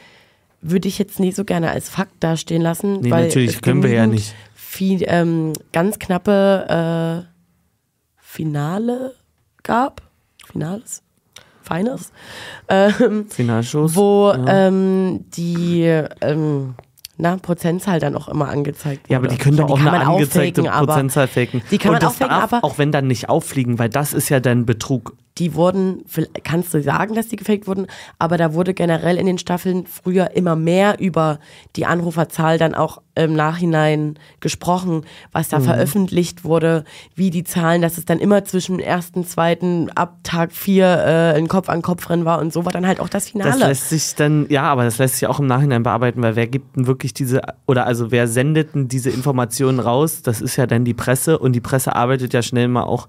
würde ich jetzt nie so gerne als Fakt dastehen lassen. Nee, weil natürlich können wir ja nicht. Viel, ähm, ganz knappe äh, Finale gab. Finales? Finals? Ähm, Finalshows? wo ähm, die ähm, na, Prozentzahl dann auch immer angezeigt wurde. ja, aber die können doch auch eine angezeigte faken, Prozentzahl faken. Die kann Und man das auch faken, darf aber auch wenn dann nicht auffliegen, weil das ist ja dann Betrug. Die wurden, kannst du sagen, dass die gefaked wurden, aber da wurde generell in den Staffeln früher immer mehr über die Anruferzahl dann auch im Nachhinein gesprochen, was Mhm. da veröffentlicht wurde, wie die Zahlen, dass es dann immer zwischen dem ersten, zweiten, ab Tag vier äh, ein Kopf-an-Kopf-Rennen war und so war dann halt auch das Finale. Das lässt sich dann, ja, aber das lässt sich auch im Nachhinein bearbeiten, weil wer gibt denn wirklich diese, oder also wer sendet denn diese Informationen raus? Das ist ja dann die Presse und die Presse arbeitet ja schnell mal auch.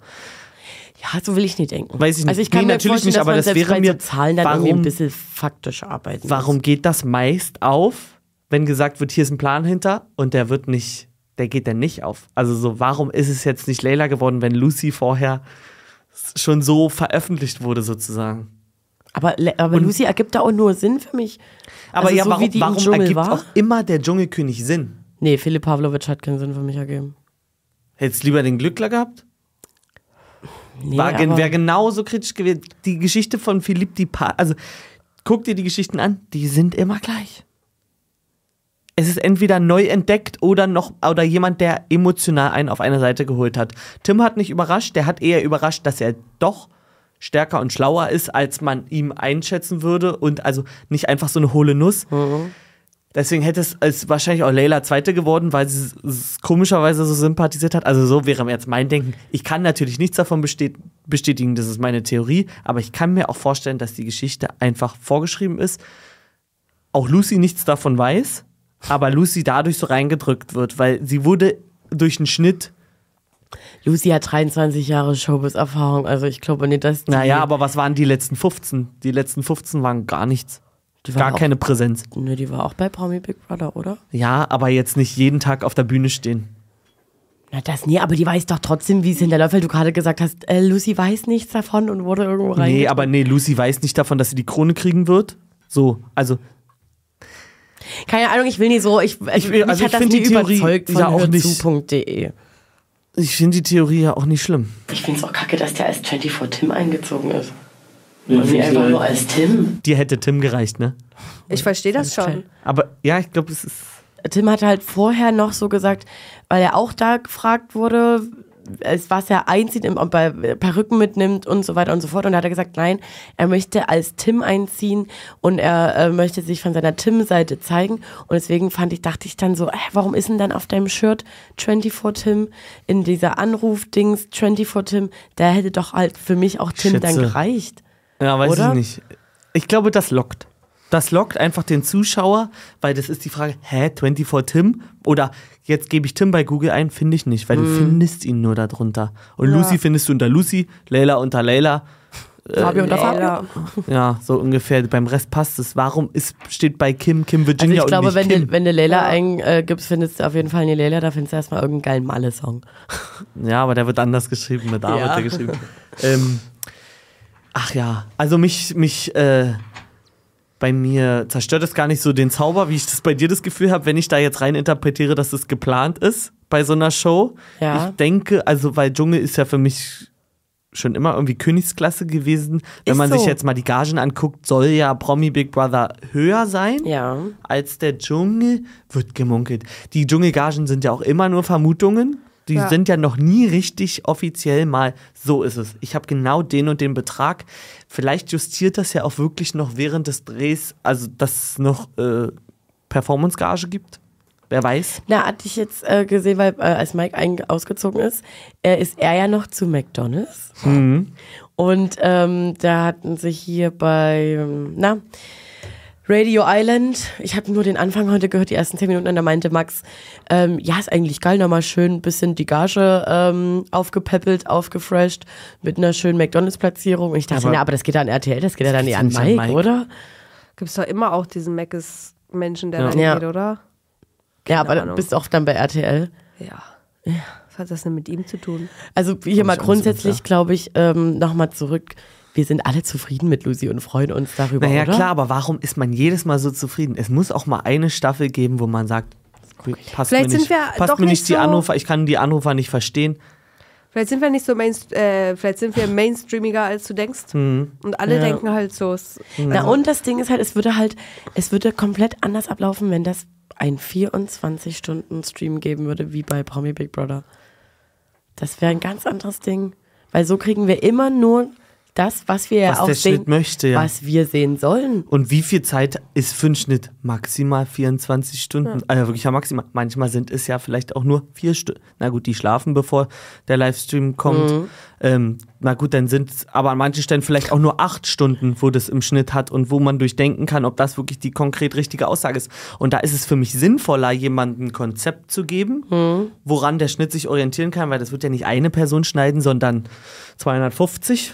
Ja, so will ich nicht denken. Weiß ich nicht. Also ich kann Nee, mir natürlich nicht, aber das wäre mir- Zahlen dann irgendwie ein warum- bisschen faktisch arbeiten Warum muss. geht das meist auf, wenn gesagt wird, hier ist ein Plan hinter und der wird nicht, der geht dann nicht auf? Also so, warum ist es jetzt nicht Layla geworden, wenn Lucy vorher schon so veröffentlicht wurde sozusagen? Aber, aber Lucy ergibt da auch nur Sinn für mich. Aber Also ja, so warum, warum ergibt war? auch immer der Dschungelkönig Sinn? Nee, Philipp Pavlovic hat keinen Sinn für mich ergeben. Hättest du lieber den Glückler gehabt? Nee, War, Wäre genauso kritisch gewesen. Die Geschichte von Philipp, die pa also guck dir die Geschichten an, die sind immer gleich. Es ist entweder neu entdeckt oder noch oder jemand, der emotional einen auf eine Seite geholt hat. Tim hat nicht überrascht, der hat eher überrascht, dass er doch stärker und schlauer ist, als man ihm einschätzen würde und also nicht einfach so eine hohle Nuss. Deswegen hätte es, es wahrscheinlich auch Leila Zweite geworden, weil sie komischerweise so sympathisiert hat. Also so wäre jetzt mein Denken. Ich kann natürlich nichts davon bestät- bestätigen, das ist meine Theorie, aber ich kann mir auch vorstellen, dass die Geschichte einfach vorgeschrieben ist. Auch Lucy nichts davon weiß, aber Lucy dadurch so reingedrückt wird, weil sie wurde durch einen Schnitt, Lucy hat 23 Jahre Showbiz-Erfahrung, also ich glaube nicht, dass die, naja, aber was waren die letzten 15? Die letzten 15 waren gar nichts. Die war Gar auch, keine Präsenz. Ne, die war auch bei Promi Big Brother, oder? Ja, aber jetzt nicht jeden Tag auf der Bühne stehen. Na, das nie, aber die weiß doch trotzdem, wie es hinterläuft, weil du gerade gesagt hast, äh, Lucy weiß nichts davon und wurde irgendwo rein. Nee, aber nee, Lucy weiß nicht davon, dass sie die Krone kriegen wird. So, also Keine Ahnung, ich will nicht so, ich, ich, also ich das find nie die Theorie überzeugt von ja auch nicht- hörzu.de. ich finde die Theorie ja auch nicht schlimm. Ich finde es auch kacke, dass der als 24 Tim eingezogen ist. Und nicht einfach nur als Tim. Dir hätte Tim gereicht, ne? Ich verstehe das schon. Aber ja, ich glaube, es ist. Tim hat halt vorher noch so gesagt, weil er auch da gefragt wurde, es, was er einzieht, ob er Perücken mitnimmt und so weiter und so fort. Und da hat er gesagt, nein, er möchte als Tim einziehen und er äh, möchte sich von seiner Tim-Seite zeigen. Und deswegen fand ich, dachte ich dann so, äh, warum ist denn dann auf deinem Shirt 24 Tim in dieser Anruf-Dings 24 Tim? Da hätte doch halt für mich auch Tim dann Schätze. gereicht. Ja, weiß Oder? ich nicht. Ich glaube, das lockt. Das lockt einfach den Zuschauer, weil das ist die Frage, hä, 24 Tim? Oder jetzt gebe ich Tim bei Google ein, finde ich nicht, weil du findest ihn nur darunter. Und Lucy findest du unter Lucy, Leila unter Leila. Fabio unter Fabio. Ja, so ungefähr. Beim Rest passt es. Warum ist, steht bei Kim, Kim Also Virginia ich glaube, und wenn nicht du, wenn du Leila Ja. eingibst, findest du auf jeden Fall eine Leila, da findest du erstmal irgendeinen geilen Malle-Song. Ja, aber der wird anders geschrieben, mit A Ja. wird der geschrieben. ähm, ach ja, also mich, mich, äh, bei mir zerstört es gar nicht so den Zauber, wie ich das bei dir das Gefühl habe, wenn ich da jetzt rein interpretiere, dass es geplant ist bei so einer Show. Ja. Ich denke, also weil Dschungel ist ja für mich schon immer irgendwie Königsklasse gewesen. Wenn Ist man sich so. jetzt mal die Gagen anguckt, soll ja Promi Big Brother höher sein Ja. als der Dschungel, wird gemunkelt. Die Dschungelgagen sind ja auch immer nur Vermutungen. Die Ja. sind ja noch nie richtig offiziell mal, so ist es. Ich habe genau den und den Betrag. Vielleicht justiert das ja auch wirklich noch während des Drehs, also dass es noch äh, Performance-Gage gibt. Wer weiß. Na, hatte ich jetzt äh, gesehen, weil äh, als Mike ein, ausgezogen ist, äh, ist er ja noch zu McDonalds. Und ähm, da hatten sich hier bei, ähm, na, Radio Island, ich habe nur den Anfang heute gehört, die ersten zehn Minuten, und da meinte Max, ähm, ja, ist eigentlich geil, nochmal schön ein bisschen die Gage ähm, aufgepäppelt, aufgefresht, mit einer schönen McDonalds-Platzierung. Und ich dachte, Aber- na, aber das geht an RTL, das geht ja dann nicht ja an Mike, Mike. oder? Gibt es doch immer auch diesen Meckes-Menschen, der Ja. da Ja. geht, oder? ja, aber Ahnung. bist auch dann bei RTL. Ja. Was hat das denn mit ihm zu tun? Also hier mal grundsätzlich, ja. glaube ich, ähm, nochmal zurück. Wir sind alle zufrieden mit Lucy und freuen uns darüber, Naja, oder? klar, aber warum ist man jedes Mal so zufrieden? Es muss auch mal eine Staffel geben, wo man sagt, passt Vielleicht mir nicht, passt mir nicht die so- Anrufer, ich kann die Anrufer nicht verstehen. Vielleicht sind wir nicht so main, äh, vielleicht sind wir mainstreamiger, als du denkst. Mhm. Und alle Ja. denken halt so. es- Na und das Ding ist halt, es würde halt, es würde komplett anders ablaufen, wenn das ein 24-Stunden-Stream geben würde, wie bei Promi Big Brother. Das wäre ein ganz anderes Ding. Weil so kriegen wir immer nur das, was wir ja Was auch der sehen, Schnitt möchte, ja. was wir sehen sollen. Und wie viel Zeit ist für einen Schnitt? Maximal 24 Stunden. Also wirklich ja maximal. Manchmal sind es ja vielleicht auch nur vier Stunden. Na gut, die schlafen, bevor der Livestream kommt. Mhm. Ähm, na gut, dann sind es aber an manchen Stellen vielleicht auch nur acht Stunden, wo das im Schnitt hat und wo man durchdenken kann, ob das wirklich die konkret richtige Aussage ist. Und da ist es für mich sinnvoller, jemandem ein Konzept zu geben, Mhm. woran der Schnitt sich orientieren kann, weil das wird ja nicht eine Person schneiden, sondern 250.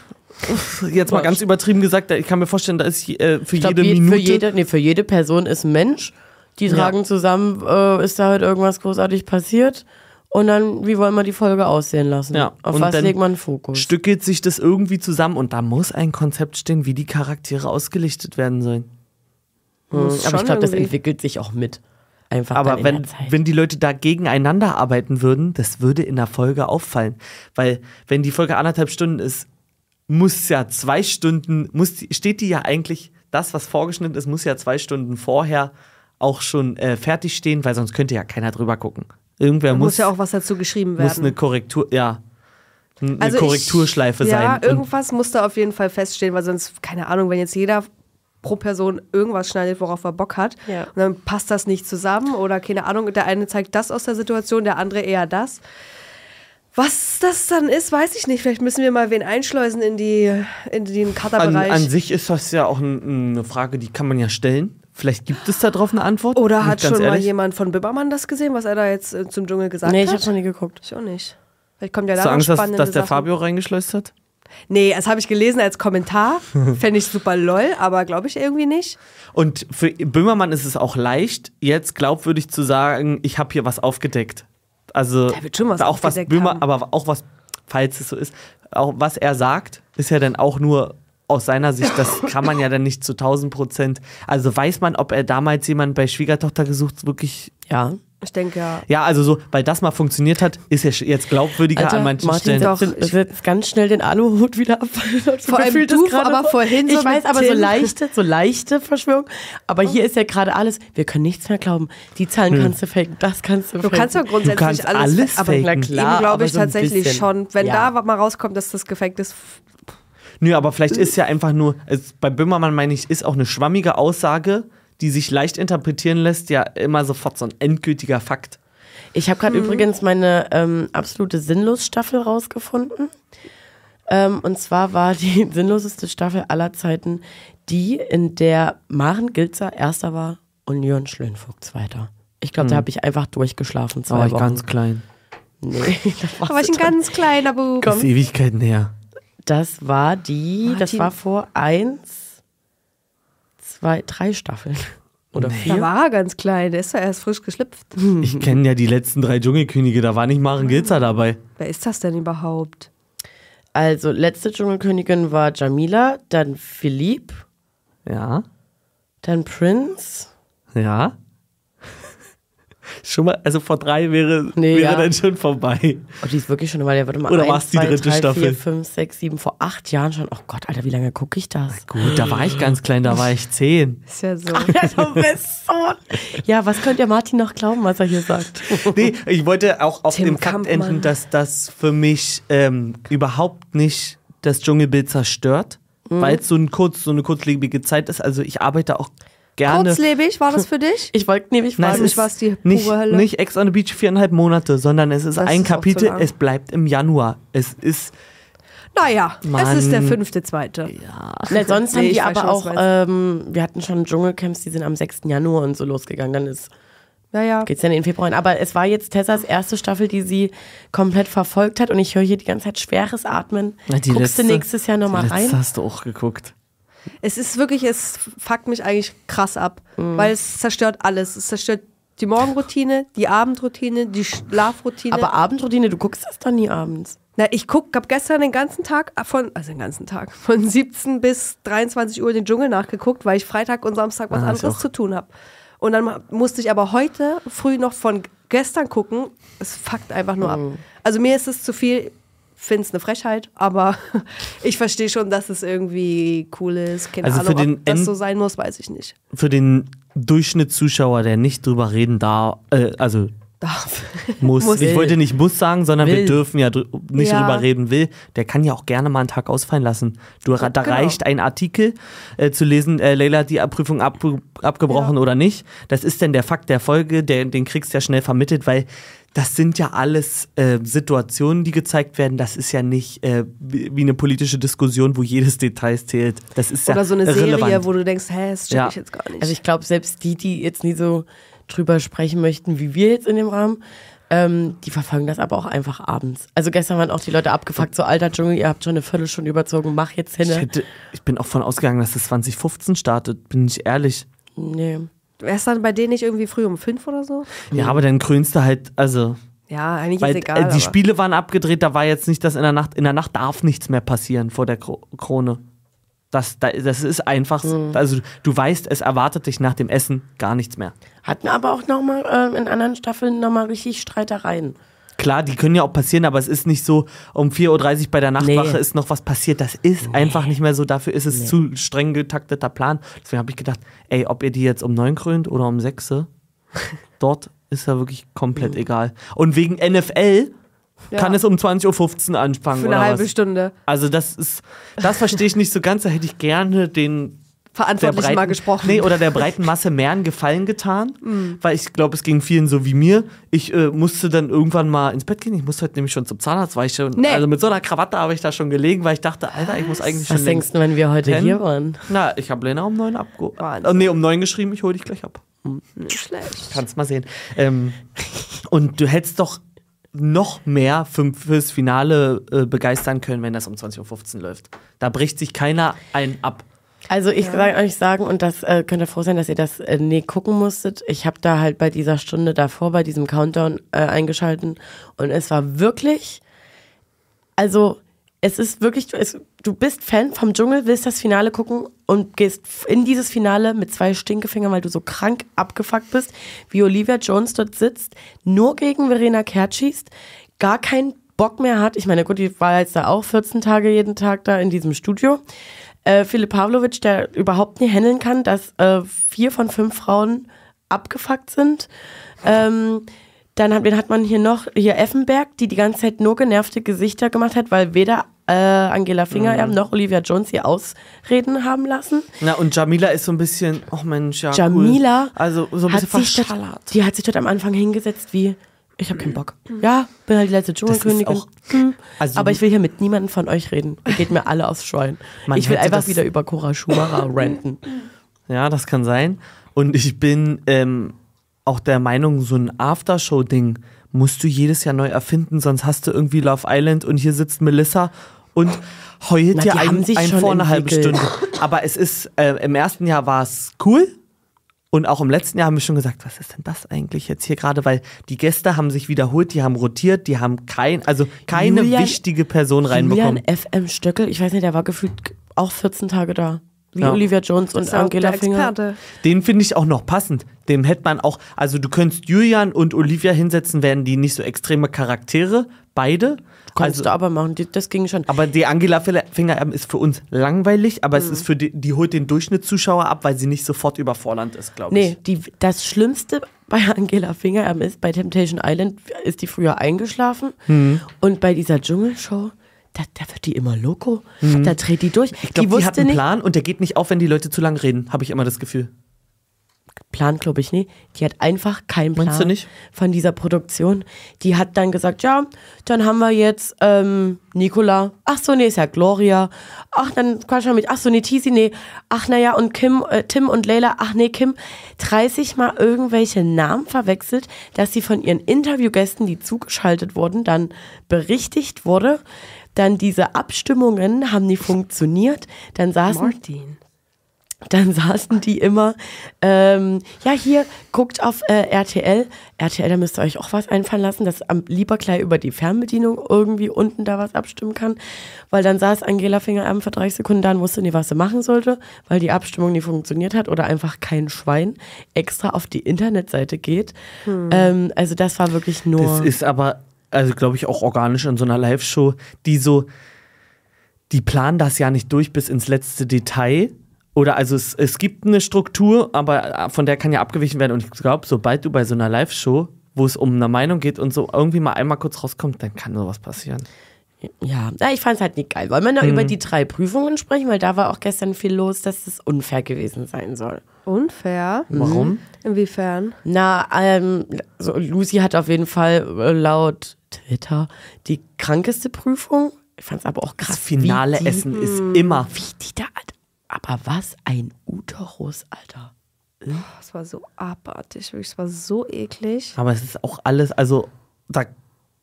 Jetzt mal Ja, ganz übertrieben gesagt, ich kann mir vorstellen, da ist äh, für glaub, jede je- Minute. Für jede, nee, für jede Person ist ein Mensch. Die Ja. tragen zusammen, äh, ist da halt irgendwas großartig passiert. Und dann, wie wollen wir die Folge aussehen lassen? Ja, Auf und was dann legt man einen Fokus? stückelt sich das irgendwie zusammen und da muss ein Konzept stehen, wie die Charaktere ausgelichtet werden sollen. Hm, Muss aber ich glaube, das entwickelt sich auch mit. Einfach Aber wenn, wenn die Leute da gegeneinander arbeiten würden, das würde in der Folge auffallen. Weil wenn die Folge anderthalb Stunden ist, muss ja zwei Stunden, muss, die- steht die ja eigentlich, das, was vorgeschnitten ist, muss ja zwei Stunden vorher auch schon äh, fertig stehen, weil sonst könnte ja keiner drüber gucken. Irgendwer muss, muss ja auch was dazu geschrieben muss werden. eine Korrektur, ja, eine Also ich- Korrekturschleife sein. Ja, Und- irgendwas muss da auf jeden Fall feststehen, weil sonst, keine Ahnung, wenn jetzt jeder pro Person irgendwas schneidet, worauf er Bock hat, Ja. und dann passt das nicht zusammen oder keine Ahnung, der eine zeigt das aus der Situation, der andere eher das. Was das dann ist, weiß ich nicht. Vielleicht müssen wir mal wen einschleusen in, die, in den An, Cutter-Bereich. an sich ist das ja auch ein, eine Frage, die kann man ja stellen. Vielleicht gibt es da drauf eine Antwort. Oder hat ich schon mal ehrlich. jemand von Bibbermann das gesehen, was er da jetzt äh, zum Dschungel gesagt nee, ich hat? hab's noch nie geguckt. Ich auch nicht. Vielleicht kommt ja da Hast du noch Angst, dass, dass der Sachen. Fabio reingeschleust hat? Nee, das habe ich gelesen als Kommentar. Fände ich super lol, aber glaube ich irgendwie nicht. Und für Böhmermann ist es auch leicht, jetzt glaubwürdig zu sagen, ich habe hier was aufgedeckt. Also Der wird schon was auch was Böhmer, haben. aber auch was, falls es so ist, auch was er sagt, ist ja dann auch nur aus seiner Sicht, das kann man ja dann nicht zu 1000 Prozent. Also weiß man, ob er damals jemanden bei Schwiegertochter gesucht wirklich Ja. Ich denke ja. Ja, also so, weil das mal funktioniert hat, ist ja jetzt glaubwürdiger Alter, an manchen Martin Stellen. doch- setzt, setzt ganz schnell den Aluhut wieder ab. Vor allem du, aber vorhin Ich so weiß, mit aber so leichte, so leichte Verschwörung. Aber hier ist ja gerade alles, wir können nichts mehr glauben. Die Zahlen kannst du faken, das kannst du Du faken. kannst ja grundsätzlich Du kannst alles, alles aber faken. Na ihm klar, glaube aber ich so tatsächlich bisschen. schon. Wenn Ja. da mal rauskommt, dass das gefaked ist, Nö, aber vielleicht ist ja einfach nur, es, bei Böhmermann meine ich, ist auch eine schwammige Aussage, die sich leicht interpretieren lässt, ja immer sofort so ein endgültiger Fakt. Ich habe gerade übrigens meine ähm, absolute Sinnlos-Staffel rausgefunden. Ähm, und zwar war die sinnloseste Staffel aller Zeiten die, in der Maren Gilzer erster war und Jörn Schlönvogt zweiter. Ich glaube, da habe ich einfach durchgeschlafen Da zwei war ich Wochen. ganz klein. nee, das da war ich ein ganz kleiner Bub. Das ist Ewigkeiten her. Das war die, das Martin. war vor eins, zwei, drei Staffeln. Oder Da vier. war er ganz klein, der ist ja erst frisch geschlüpft. Ich kenne ja die letzten drei Dschungelkönige, da war nicht Maren Gilzer dabei. Wer ist das denn überhaupt? Also, letzte Dschungelkönigin war Jamila, dann Philipp, Ja, dann Prince. ja. Schon mal, also vor drei wäre, Nee, wäre ja. dann schon vorbei. Oh, die ist wirklich schon, weil der wird mal Oder eins, war's die dritte drei, Staffel? Vier, fünf, sechs, sieben, vor acht Jahren schon. Oh Gott, Alter, wie lange gucke ich das? Gut, da war ich ganz klein, da war ich zehn. Ist ja so. du bist so. Ja, was könnt ihr Martin noch glauben, was er hier sagt? Nee, ich wollte auch auf Tim dem Fakt enden, dass das für mich ähm, überhaupt nicht das Dschungelbild zerstört, Mhm. weil es so, ein kurz, so eine kurzlebige Zeit ist. Also ich arbeite auch gerne. Kurzlebig, war das für dich? Ich wollte nämlich Nein, fragen, es mich war's die nicht, pure Hölle. nicht Ex on the Beach viereinhalb Monate, sondern es ist Das ein ist Kapitel, es bleibt im Januar. Es ist, Naja, es Mann. ist der fünfte, zweite. Ne, sonst Nee, haben ich die aber schon, auch, ähm, wir hatten schon Dschungelcamps, die sind am 6. Januar und so losgegangen. Dann ist, Ja, ja. geht's dann in den Februar rein. Aber es war jetzt Tessas erste Staffel, die sie komplett verfolgt hat und ich höre hier die ganze Zeit schweres Atmen. Na, die Guckst letzte- du nächstes Jahr nochmal rein? hast du auch geguckt. Es ist wirklich, es fuckt mich eigentlich krass ab, Mhm. weil es zerstört alles. Es zerstört die Morgenroutine, die Abendroutine, die Schlafroutine. Aber Abendroutine, du guckst das doch nie abends. Na, ich guck, hab gestern den ganzen Tag von, also den ganzen Tag, von 17 bis 23 Uhr den Dschungel nachgeguckt, weil ich Freitag und Samstag was Ah, anderes zu tun habe. Und dann musste ich aber heute früh noch von gestern gucken. Es fuckt einfach nur ab. Also mir ist es zu viel. Finde es eine Frechheit, aber ich verstehe schon, dass es irgendwie cool ist. Keine Also für Ahnung, den ob das so sein muss, weiß ich nicht. Für den Durchschnittszuschauer, der nicht drüber reden darf, äh, also Darf. muss. Muss. Ich wollte nicht muss sagen, sondern wir Will. dürfen ja nicht Ja. drüber reden will. Der kann ja auch gerne mal einen Tag ausfallen lassen. Du, da Genau. reicht ein Artikel äh, zu lesen, äh, Leila hat die Prüfung ab, abgebrochen Ja. oder nicht. Das ist denn der Fakt der Folge, der, den kriegst du ja schnell vermittelt, weil das sind ja alles äh, Situationen, die gezeigt werden. Das ist ja nicht äh, wie eine politische Diskussion, wo jedes Detail zählt. Das ist ja Oder so eine irrelevant. Serie, wo du denkst, hä, das check Ja. ich jetzt gar nicht. Also ich glaube, selbst die, die jetzt nie so drüber sprechen möchten, wie wir jetzt in dem Rahmen, ähm, die verfolgen das aber auch einfach abends. Also gestern waren auch die Leute abgefuckt, so alter Dschungel, ihr habt schon eine Viertelstunde überzogen, mach jetzt ich, hin. hätte, ich bin auch von ausgegangen, dass das 2015 startet, bin ich ehrlich. Nee. Wär's dann bei denen nicht irgendwie früh um fünf oder so? Ja, aber dann krönst du halt, also Ja, eigentlich Weil ist egal. äh, die aber- Spiele waren abgedreht, da war jetzt nicht das in der Nacht. In der Nacht darf nichts mehr passieren vor der Kro Krone. Das, da- das ist einfach, Mhm. also du weißt, es erwartet dich nach dem Essen gar nichts mehr. Hatten aber auch nochmal äh, in anderen Staffeln nochmal richtig Streitereien. Klar, die können ja auch passieren, aber es ist nicht so, um 4.30 Uhr bei der Nachtwache Nee. ist noch was passiert. Das ist einfach nicht mehr so. Dafür ist es zu streng getakteter Plan. Deswegen habe ich gedacht, ey, ob ihr die jetzt um 9 krönt oder um 6, dort ist ja wirklich komplett Mhm. egal. Und wegen NFL Ja. kann es um 20.15 Uhr anfangen. Für eine halbe was? Stunde. Also das ist, das verstehe ich nicht so ganz. Da hätte ich gerne den Verantwortlichen breiten, mal gesprochen. Nee, oder der breiten Masse mehr einen Gefallen getan, Mhm. weil ich glaube, es ging vielen so wie mir. Ich äh, musste dann irgendwann mal ins Bett gehen. Ich musste heute nämlich schon zum Zahnarzt, weil ich schon, Nee. also mit so einer Krawatte habe ich da schon gelegen, weil ich dachte, Alter, ich muss eigentlich Was schon denkst längst. du, wenn wir heute pennen? hier waren? Na, ich habe Lena um neun abge... Wahnsinn. Oh, nee, um neun geschrieben, ich hole dich gleich ab. Nicht schlecht. Kannst mal sehen. Ähm, und du hättest doch noch mehr für, fürs Finale äh, begeistern können, wenn das um 20.15 Uhr läuft. Da bricht sich keiner ein ab. Also ich kann euch sagen, und das äh, könnt ihr froh sein, dass ihr das äh, nie gucken musstet. Ich habe da halt bei dieser Stunde davor, bei diesem Countdown äh, eingeschalten und es war wirklich, also es ist wirklich, es, du bist Fan vom Dschungel, willst das Finale gucken und gehst in dieses Finale mit zwei Stinkefingern, weil du so krank abgefuckt bist, wie Olivia Jones dort sitzt, nur gegen Verena Kehrt schießt, gar keinen Bock mehr hat. Ich meine, gut, die war jetzt da auch 14 Tage jeden Tag da in diesem Studio. Äh, Philipp Pavlovic, der überhaupt nicht handeln kann, dass äh, vier von fünf Frauen abgefuckt sind. Ähm, dann hat, wen hat man hier noch? Hier Effenberg, die die ganze Zeit nur genervte Gesichter gemacht hat, weil weder äh, Angela Fingererben noch Olivia Jones ihr Ausreden haben lassen. Na, und Jamila ist so ein bisschen, oh Mensch, ja, Jamila cool. Also so ein bisschen sich dort, verschallert. die hat sich dort am Anfang hingesetzt wie, ich habe keinen Bock. Ja, bin halt die letzte Dschungelkönigin. auch- Hm. also- Aber ich will hier mit niemandem von euch reden. Ihr geht mir alle aufs Schwein. Man ich will einfach wieder über Cora Schumacher ranten. Ja, das kann sein. Und ich bin ähm, auch der Meinung, so ein Aftershow-Ding musst du jedes Jahr neu erfinden, sonst hast du irgendwie Love Island und hier sitzt Melissa und heult Na, dir ein, sich ein schon vor eine halbe. Stunde. Aber es ist, äh, im ersten Jahr war es cool. Und auch im letzten Jahr haben wir schon gesagt, was ist denn das eigentlich jetzt hier gerade? Weil die Gäste haben sich wiederholt, die haben rotiert, die haben kein, also keine Julian- wichtige Person reinbekommen. Julian FM Stöckel, ich weiß nicht, der war gefühlt auch 14 Tage da. Wie Ja. Olivia Jones und Angela Finger. Den finde ich auch noch passend. Dem hätte man auch, also du könntest Julian und Olivia hinsetzen, wären die nicht so extreme Charaktere, beide. Konntest Also, du aber machen, das ging schon. aber die Angela Fingererben ist für uns langweilig, aber Mhm. es ist für die, die holt den Durchschnittszuschauer ab, weil sie nicht sofort überfordernd ist, glaube ich. Nee, die, das Schlimmste bei Angela Fingererben ist, bei Temptation Island ist die früher eingeschlafen Mhm. und bei dieser Dschungelshow, da, da wird die immer loco. Da dreht die durch. Mhm. Ich glaube, die die, hat einen nicht, Plan und der geht nicht auf, wenn die Leute zu lang reden, habe ich immer das Gefühl. Plan, glaube ich, nee. Die hat einfach keinen Plan Meinst du nicht? von dieser Produktion. Die hat dann gesagt, ja, dann haben wir jetzt ähm, Nicola. Ach so, nee, ist ja Gloria. Ach, dann quatsch mal mit. Ach so, nee, Tisi, nee. Ach, naja, und Kim, äh, Tim und Leila. Ach, nee, Kim. 30 Mal irgendwelche Namen verwechselt, dass sie von ihren Interviewgästen, die zugeschaltet wurden, dann berichtigt wurde. Dann diese Abstimmungen haben nicht funktioniert. Dann saßen Martin. dann saßen die immer, ähm, ja, hier, guckt auf äh, RTL. RTL, da müsst ihr euch auch was einfallen lassen, dass am lieber gleich über die Fernbedienung irgendwie unten da was abstimmen kann. Weil dann saß Angela Fingererben für 30 Sekunden da und wusste nie, was sie machen sollte, weil die Abstimmung nie funktioniert hat oder einfach kein Schwein extra auf die Internetseite geht. Ähm, also das war wirklich nur. Das ist aber, also glaube ich, auch organisch in so einer Live-Show, die so, die planen das ja nicht durch bis ins letzte Detail. Oder also es, es gibt eine Struktur, aber äh, von der kann ja abgewichen werden. Und ich glaube, sobald du bei so einer Live-Show, wo es um eine Meinung geht und so irgendwie mal einmal kurz rauskommt, dann kann sowas passieren. Ja, ja ich fand es halt nicht geil. Wollen wir noch Mhm. über die drei Prüfungen sprechen? Weil da war auch gestern viel los, dass es unfair gewesen sein soll. Unfair? Warum? Inwiefern? Na, ähm, so Lucy hat auf jeden Fall äh, laut Twitter die krankeste Prüfung. Ich fand es aber auch krass. Das finale die, Essen ist immer. Wie die da. Aber was ein Uterus, Alter. Das war so abartig, wirklich. Das war so eklig. Aber es ist auch alles, also da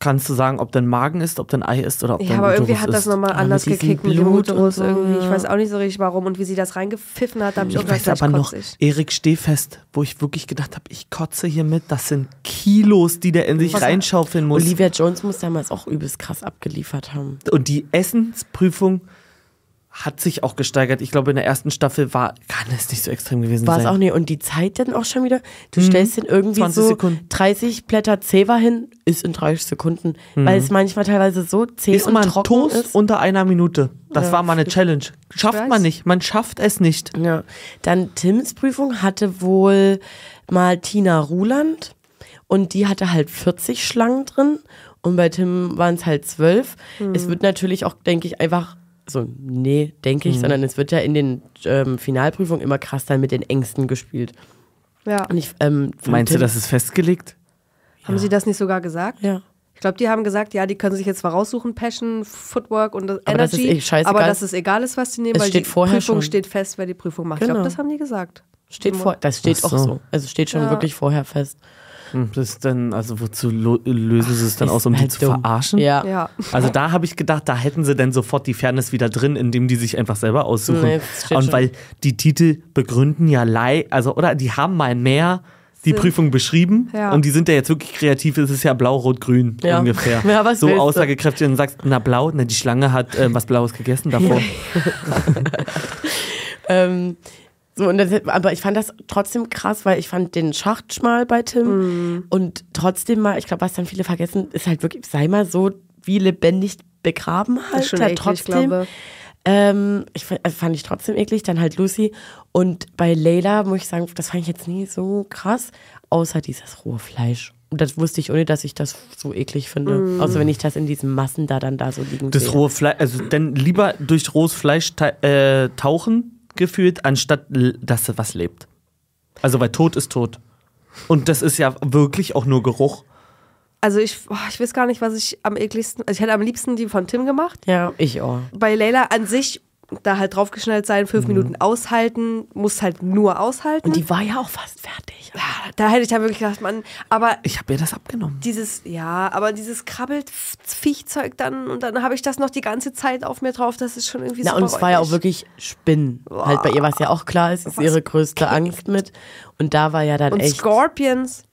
kannst du sagen, ob dein Magen ist, ob dein Ei ist oder ob Ja, dein aber irgendwie Uterus hat das ist. nochmal Aber anders mit gekickt mit dem Blut Uterus und so, irgendwie. Ich ja. weiß auch nicht so richtig warum und wie sie das reingepfiffen hat, da habe ich Ich weiß aber noch. Erik Stehfest, wo ich wirklich gedacht habe, ich kotze hier mit, das sind Kilos, die der in sich Was- reinschaufeln muss. Olivia Jones muss damals auch übelst krass abgeliefert haben. Und die Essensprüfung hat sich auch gesteigert. Ich glaube, in der ersten Staffel war, kann es nicht so extrem gewesen War es sein. auch nicht. Und die Zeit dann auch schon wieder. Du stellst den irgendwie 20 so Sekunden. 30 Blätter Zewa hin, ist in 30 Sekunden. Weil es manchmal teilweise so zäh ist und man trocken Toast ist. unter einer Minute. Das war mal eine Challenge. Schafft man nicht. Man schafft es nicht. Ja. Dann Tims Prüfung hatte wohl mal Tina Ruland und die hatte halt 40 Schlangen drin und bei Tim waren es halt 12. Es wird natürlich auch, denke ich, einfach so, nee, denke ich, sondern es wird ja in den ähm, Finalprüfungen immer krass dann mit den Ängsten gespielt. Ja. Und ich, ähm, Meinst du, Tim- das ist festgelegt? Haben sie das nicht sogar gesagt? Ja. Ich glaube, die haben gesagt, ja, die können sich jetzt zwar raussuchen, Passion, Footwork und das Aber das ist Energy, eh aber dass es egal ist, was die nehmen, Es weil steht die vorher Prüfung schon. steht fest, wer die Prüfung macht. Ich Genau. glaube, das haben die gesagt. Steht vor, das steht Ach auch so. so. Also steht schon Ja. wirklich vorher fest. Hm, Das ist dann, also wozu lösen sie es dann aus, um Ist die halt zu dumm. verarschen? Ja. Ja. Also da habe ich gedacht, da hätten sie dann sofort die Fairness wieder drin, indem die sich einfach selber aussuchen. Nee, Und weil die Titel begründen ja lei, also oder die haben mal mehr die. Prüfung beschrieben Ja. und die sind ja jetzt wirklich kreativ. Es ist ja blau, rot, grün Ja. ungefähr. Ja, was so aussagekräftig und sagst, na blau, na die Schlange hat äh, was Blaues gegessen davor. Ähm, so, und das, aber ich fand das trotzdem krass, weil ich fand den Schacht schmal bei Tim und trotzdem mal, ich glaube, was dann viele vergessen, ist halt wirklich, sei mal so wie lebendig begraben Das halt, ist schon halt eklig, trotzdem. glaube Ähm, ich fand, also fand ich trotzdem eklig, dann halt Lucy. Und bei Layla muss ich sagen, das fand ich jetzt nie so krass, außer dieses rohe Fleisch. Und das wusste ich, ohne dass ich das so eklig finde. Mm. Außer wenn ich das in diesen Massen da dann da so liegen Das sehe. rohe Fleisch, also dann lieber durch rohes Fleisch ta äh, tauchen gefühlt, anstatt dass was lebt. Also weil tot ist tot. Und das ist ja wirklich auch nur Geruch. Also ich, boah, ich weiß gar nicht, was ich am ekligsten, also ich hätte am liebsten die von Tim gemacht. Ja, ich auch. Bei Leila an sich, da halt draufgeschnallt sein, fünf Minuten aushalten, muss halt nur aushalten. Und die war ja auch fast fertig. da hätte ich dann wirklich gedacht, man, aber Ich habe ihr das abgenommen. dieses, ja, aber dieses krabbelt Viechzeug dann und dann habe ich das noch die ganze Zeit auf mir drauf, das ist schon irgendwie Na, super und es war ja auch wirklich Spinnen. Halt bei ihr, was ja auch klar ist, ist Was ihre größte Angst mit. Und da war ja dann Und echt. Scorpions.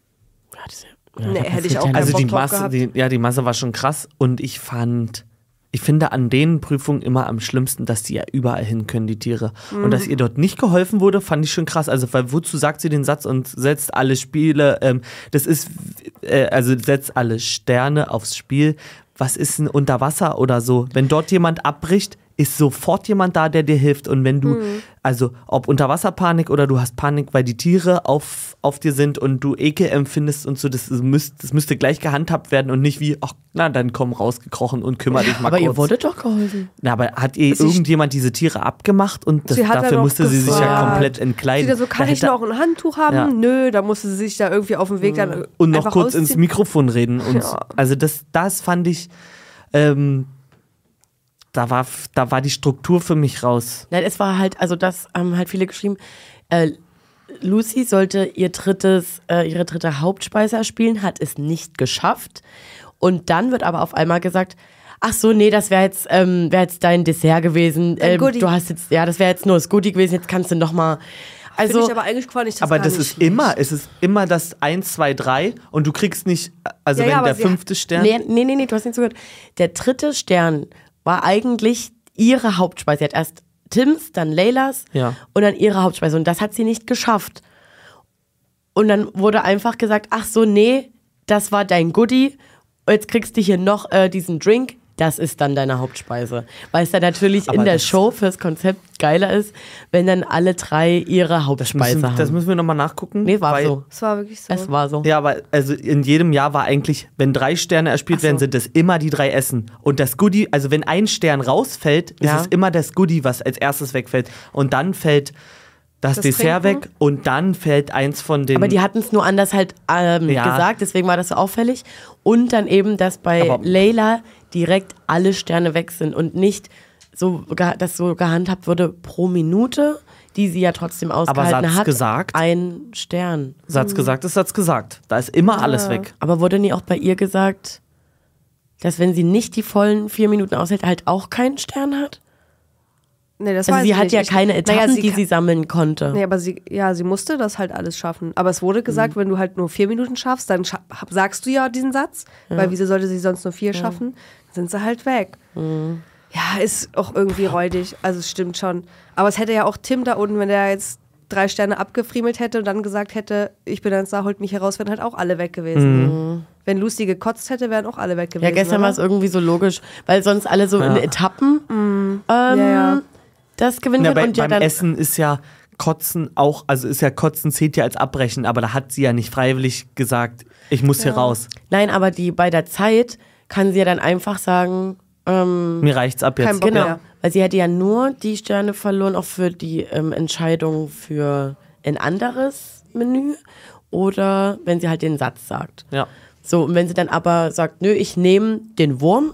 Ja, diese- ja, Nee, da hätte ich auch ja Also die Masse, die, ja, die Masse war schon krass und ich fand, ich finde an den Prüfungen immer am schlimmsten, dass die ja überall hin können, die Tiere. Und Mhm. dass ihr dort nicht geholfen wurde, fand ich schon krass. Also, weil wozu sagt sie den Satz und setzt alle Spiele, ähm, das ist, äh, also setzt alle Sterne aufs Spiel. Was ist denn unter Wasser oder so? Wenn dort jemand abbricht, ist sofort jemand da, der dir hilft. Und wenn du, Mhm. Also ob Unterwasserpanik oder du hast Panik, weil die Tiere auf, auf dir sind und du Ekel empfindest und so, das, müsst, das müsste gleich gehandhabt werden und nicht wie, ach, na, dann komm rausgekrochen und kümmere dich mal aber kurz. ihr wurde doch geholfen. na, aber hat ihr Sie- irgendjemand diese Tiere abgemacht und das, Sie dafür musste sie sich ja komplett Sie entkleiden? da so, kann Da ich noch ein Handtuch haben? Ja. Nö, da musste sie sich da irgendwie auf dem Weg dann und noch kurz ins ausziehen. Mikrofon reden. Und Ja. Also das, das fand ich, ähm, da war, da war die Struktur für mich raus. Nein, es war halt, also das haben halt viele geschrieben. Äh, Lucy sollte ihr drittes, äh, ihre dritte Hauptspeise erspielen, hat es nicht geschafft. Und dann wird aber auf einmal gesagt, ach so, nee, das wäre jetzt, ähm, wär jetzt dein Dessert gewesen. Ähm, du hast jetzt, ja, das wäre jetzt nur das Goodie gewesen, jetzt kannst du noch mal. Finde Also, ich aber eigentlich fand ich das aber gar das nicht ist schlecht. immer, es ist immer das 1, 2, 3 und du kriegst nicht, also Ja, wenn ja, der fünfte Stern. nee, nee, nee, nee, du hast nicht zugehört. Der dritte Stern war eigentlich ihre Hauptspeise. Sie hat erst Tims, dann Leylas Ja. und dann ihre Hauptspeise. Und das hat sie nicht geschafft. Und dann wurde einfach gesagt, ach so, nee, das war dein Goodie. Jetzt kriegst du hier noch äh, diesen Drink. Das ist dann deine Hauptspeise. Weil es dann natürlich Aber in der das- Show fürs Konzept geiler ist, wenn dann alle drei ihre das, Hauptspeise müssen, haben. das müssen wir nochmal nachgucken. nee, war weil- so. Das war wirklich so. Es war so. Ja, aber also in jedem Jahr war eigentlich, wenn drei Sterne erspielt so. werden, sind es immer die drei Essen. Und das Goodie, also wenn ein Stern rausfällt, ist Ja. es immer das Goodie, was als erstes wegfällt. Und dann fällt das, Das Dessert Trinken? weg und dann fällt eins von den. Aber die hatten es nur anders halt ähm, Ja. gesagt, deswegen war das so auffällig. Und dann eben, dass bei Aber- Layla direkt alle Sterne weg sind und nicht so, dass so gehandhabt wurde pro Minute, die sie ja trotzdem ausgehalten Satz hat. gesagt? Ein Stern. Satz gesagt ist Satz gesagt. Da ist immer alles weg. Aber wurde nie auch bei ihr gesagt, dass wenn sie nicht die vollen vier Minuten aushält, halt auch keinen Stern hat? nee, das Also sie hat nicht. ja keine Etappen, naja, sie die sie sammeln konnte. Nee, aber sie, ja, sie musste das halt alles schaffen. Aber es wurde gesagt, wenn du halt nur vier Minuten schaffst, dann scha sagst du ja diesen Satz, weil wieso sollte sie sonst nur vier schaffen? Sind sie halt weg. Ja, ist auch irgendwie räudig. Also es stimmt schon. Aber es hätte ja auch Tim da unten, wenn der jetzt drei Sterne abgefriemelt hätte und dann gesagt hätte, ich bin jetzt da, holt mich heraus, wären halt auch alle weg gewesen. Wenn Lucy gekotzt hätte, wären auch alle weg gewesen. Ja, gestern war es irgendwie so logisch, weil sonst alle so in Etappen ähm, Ja, ja. das gewinnen Ja, bei, Und ja beim dann, Essen ist ja Kotzen auch, also ist ja Kotzen zählt ja als Abbrechen, aber da hat sie ja nicht freiwillig gesagt, ich muss hier raus. Nein, aber die bei der Zeit kann sie ja dann einfach sagen, ähm, Mir reicht's ab Kein jetzt. Bock genau, mehr. weil sie hätte ja nur die Sterne verloren, auch für die ähm, Entscheidung für ein anderes Menü oder wenn sie halt den Satz sagt. Ja. So, und wenn sie dann aber sagt, nö, ich nehme den Wurm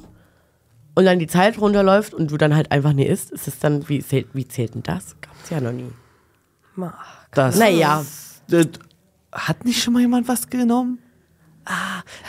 und dann die Zeit runterläuft und du dann halt einfach nie isst, ist es dann, wie zählt, wie zählt denn das? Gab's ja noch nie. Ma. Das, Naja. das, hat nicht schon mal jemand was genommen?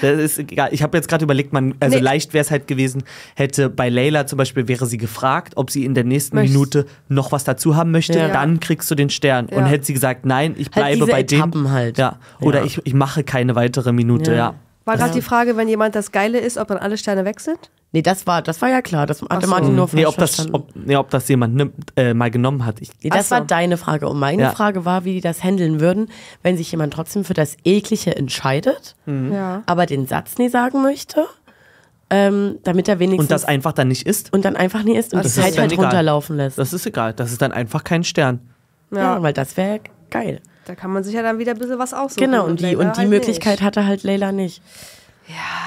Das ist egal. Ich habe jetzt gerade überlegt, man, also Nee. leicht wäre es halt gewesen, hätte bei Layla zum Beispiel, wäre sie gefragt, ob sie in der nächsten Möchtest- Minute noch was dazu haben möchte, Ja. dann kriegst du den Stern. Und Ja. hätte sie gesagt, nein, ich bleibe diese bei dem. Etappen halt. Ja. Oder Ja. Ich, ich mache keine weitere Minute, ja. Ja. War gerade Ja. die Frage, wenn jemand das Geile ist, ob dann alle Sterne weg sind? Nee, das war, das war ja klar. Das hatte so. Martin nur Nee, ob das, ob, nee, ob das jemand nimmt, äh, mal genommen hat. Ich, Nee, das so. war deine Frage. Und meine Ja. Frage war, wie die das handeln würden, wenn sich jemand trotzdem für das Eklige entscheidet, Mhm. Ja. aber den Satz nie sagen möchte, ähm, damit er wenigstens und das einfach dann nicht ist, und dann einfach nie isst und Das die ist Zeit halt egal. runterlaufen lässt. das ist egal. Das ist dann einfach kein Stern. ja. Ja. weil das wäre geil. Da kann man sich ja dann wieder ein bisschen was aussuchen. Genau, und die, Layla und die halt Möglichkeit hatte halt Leila nicht.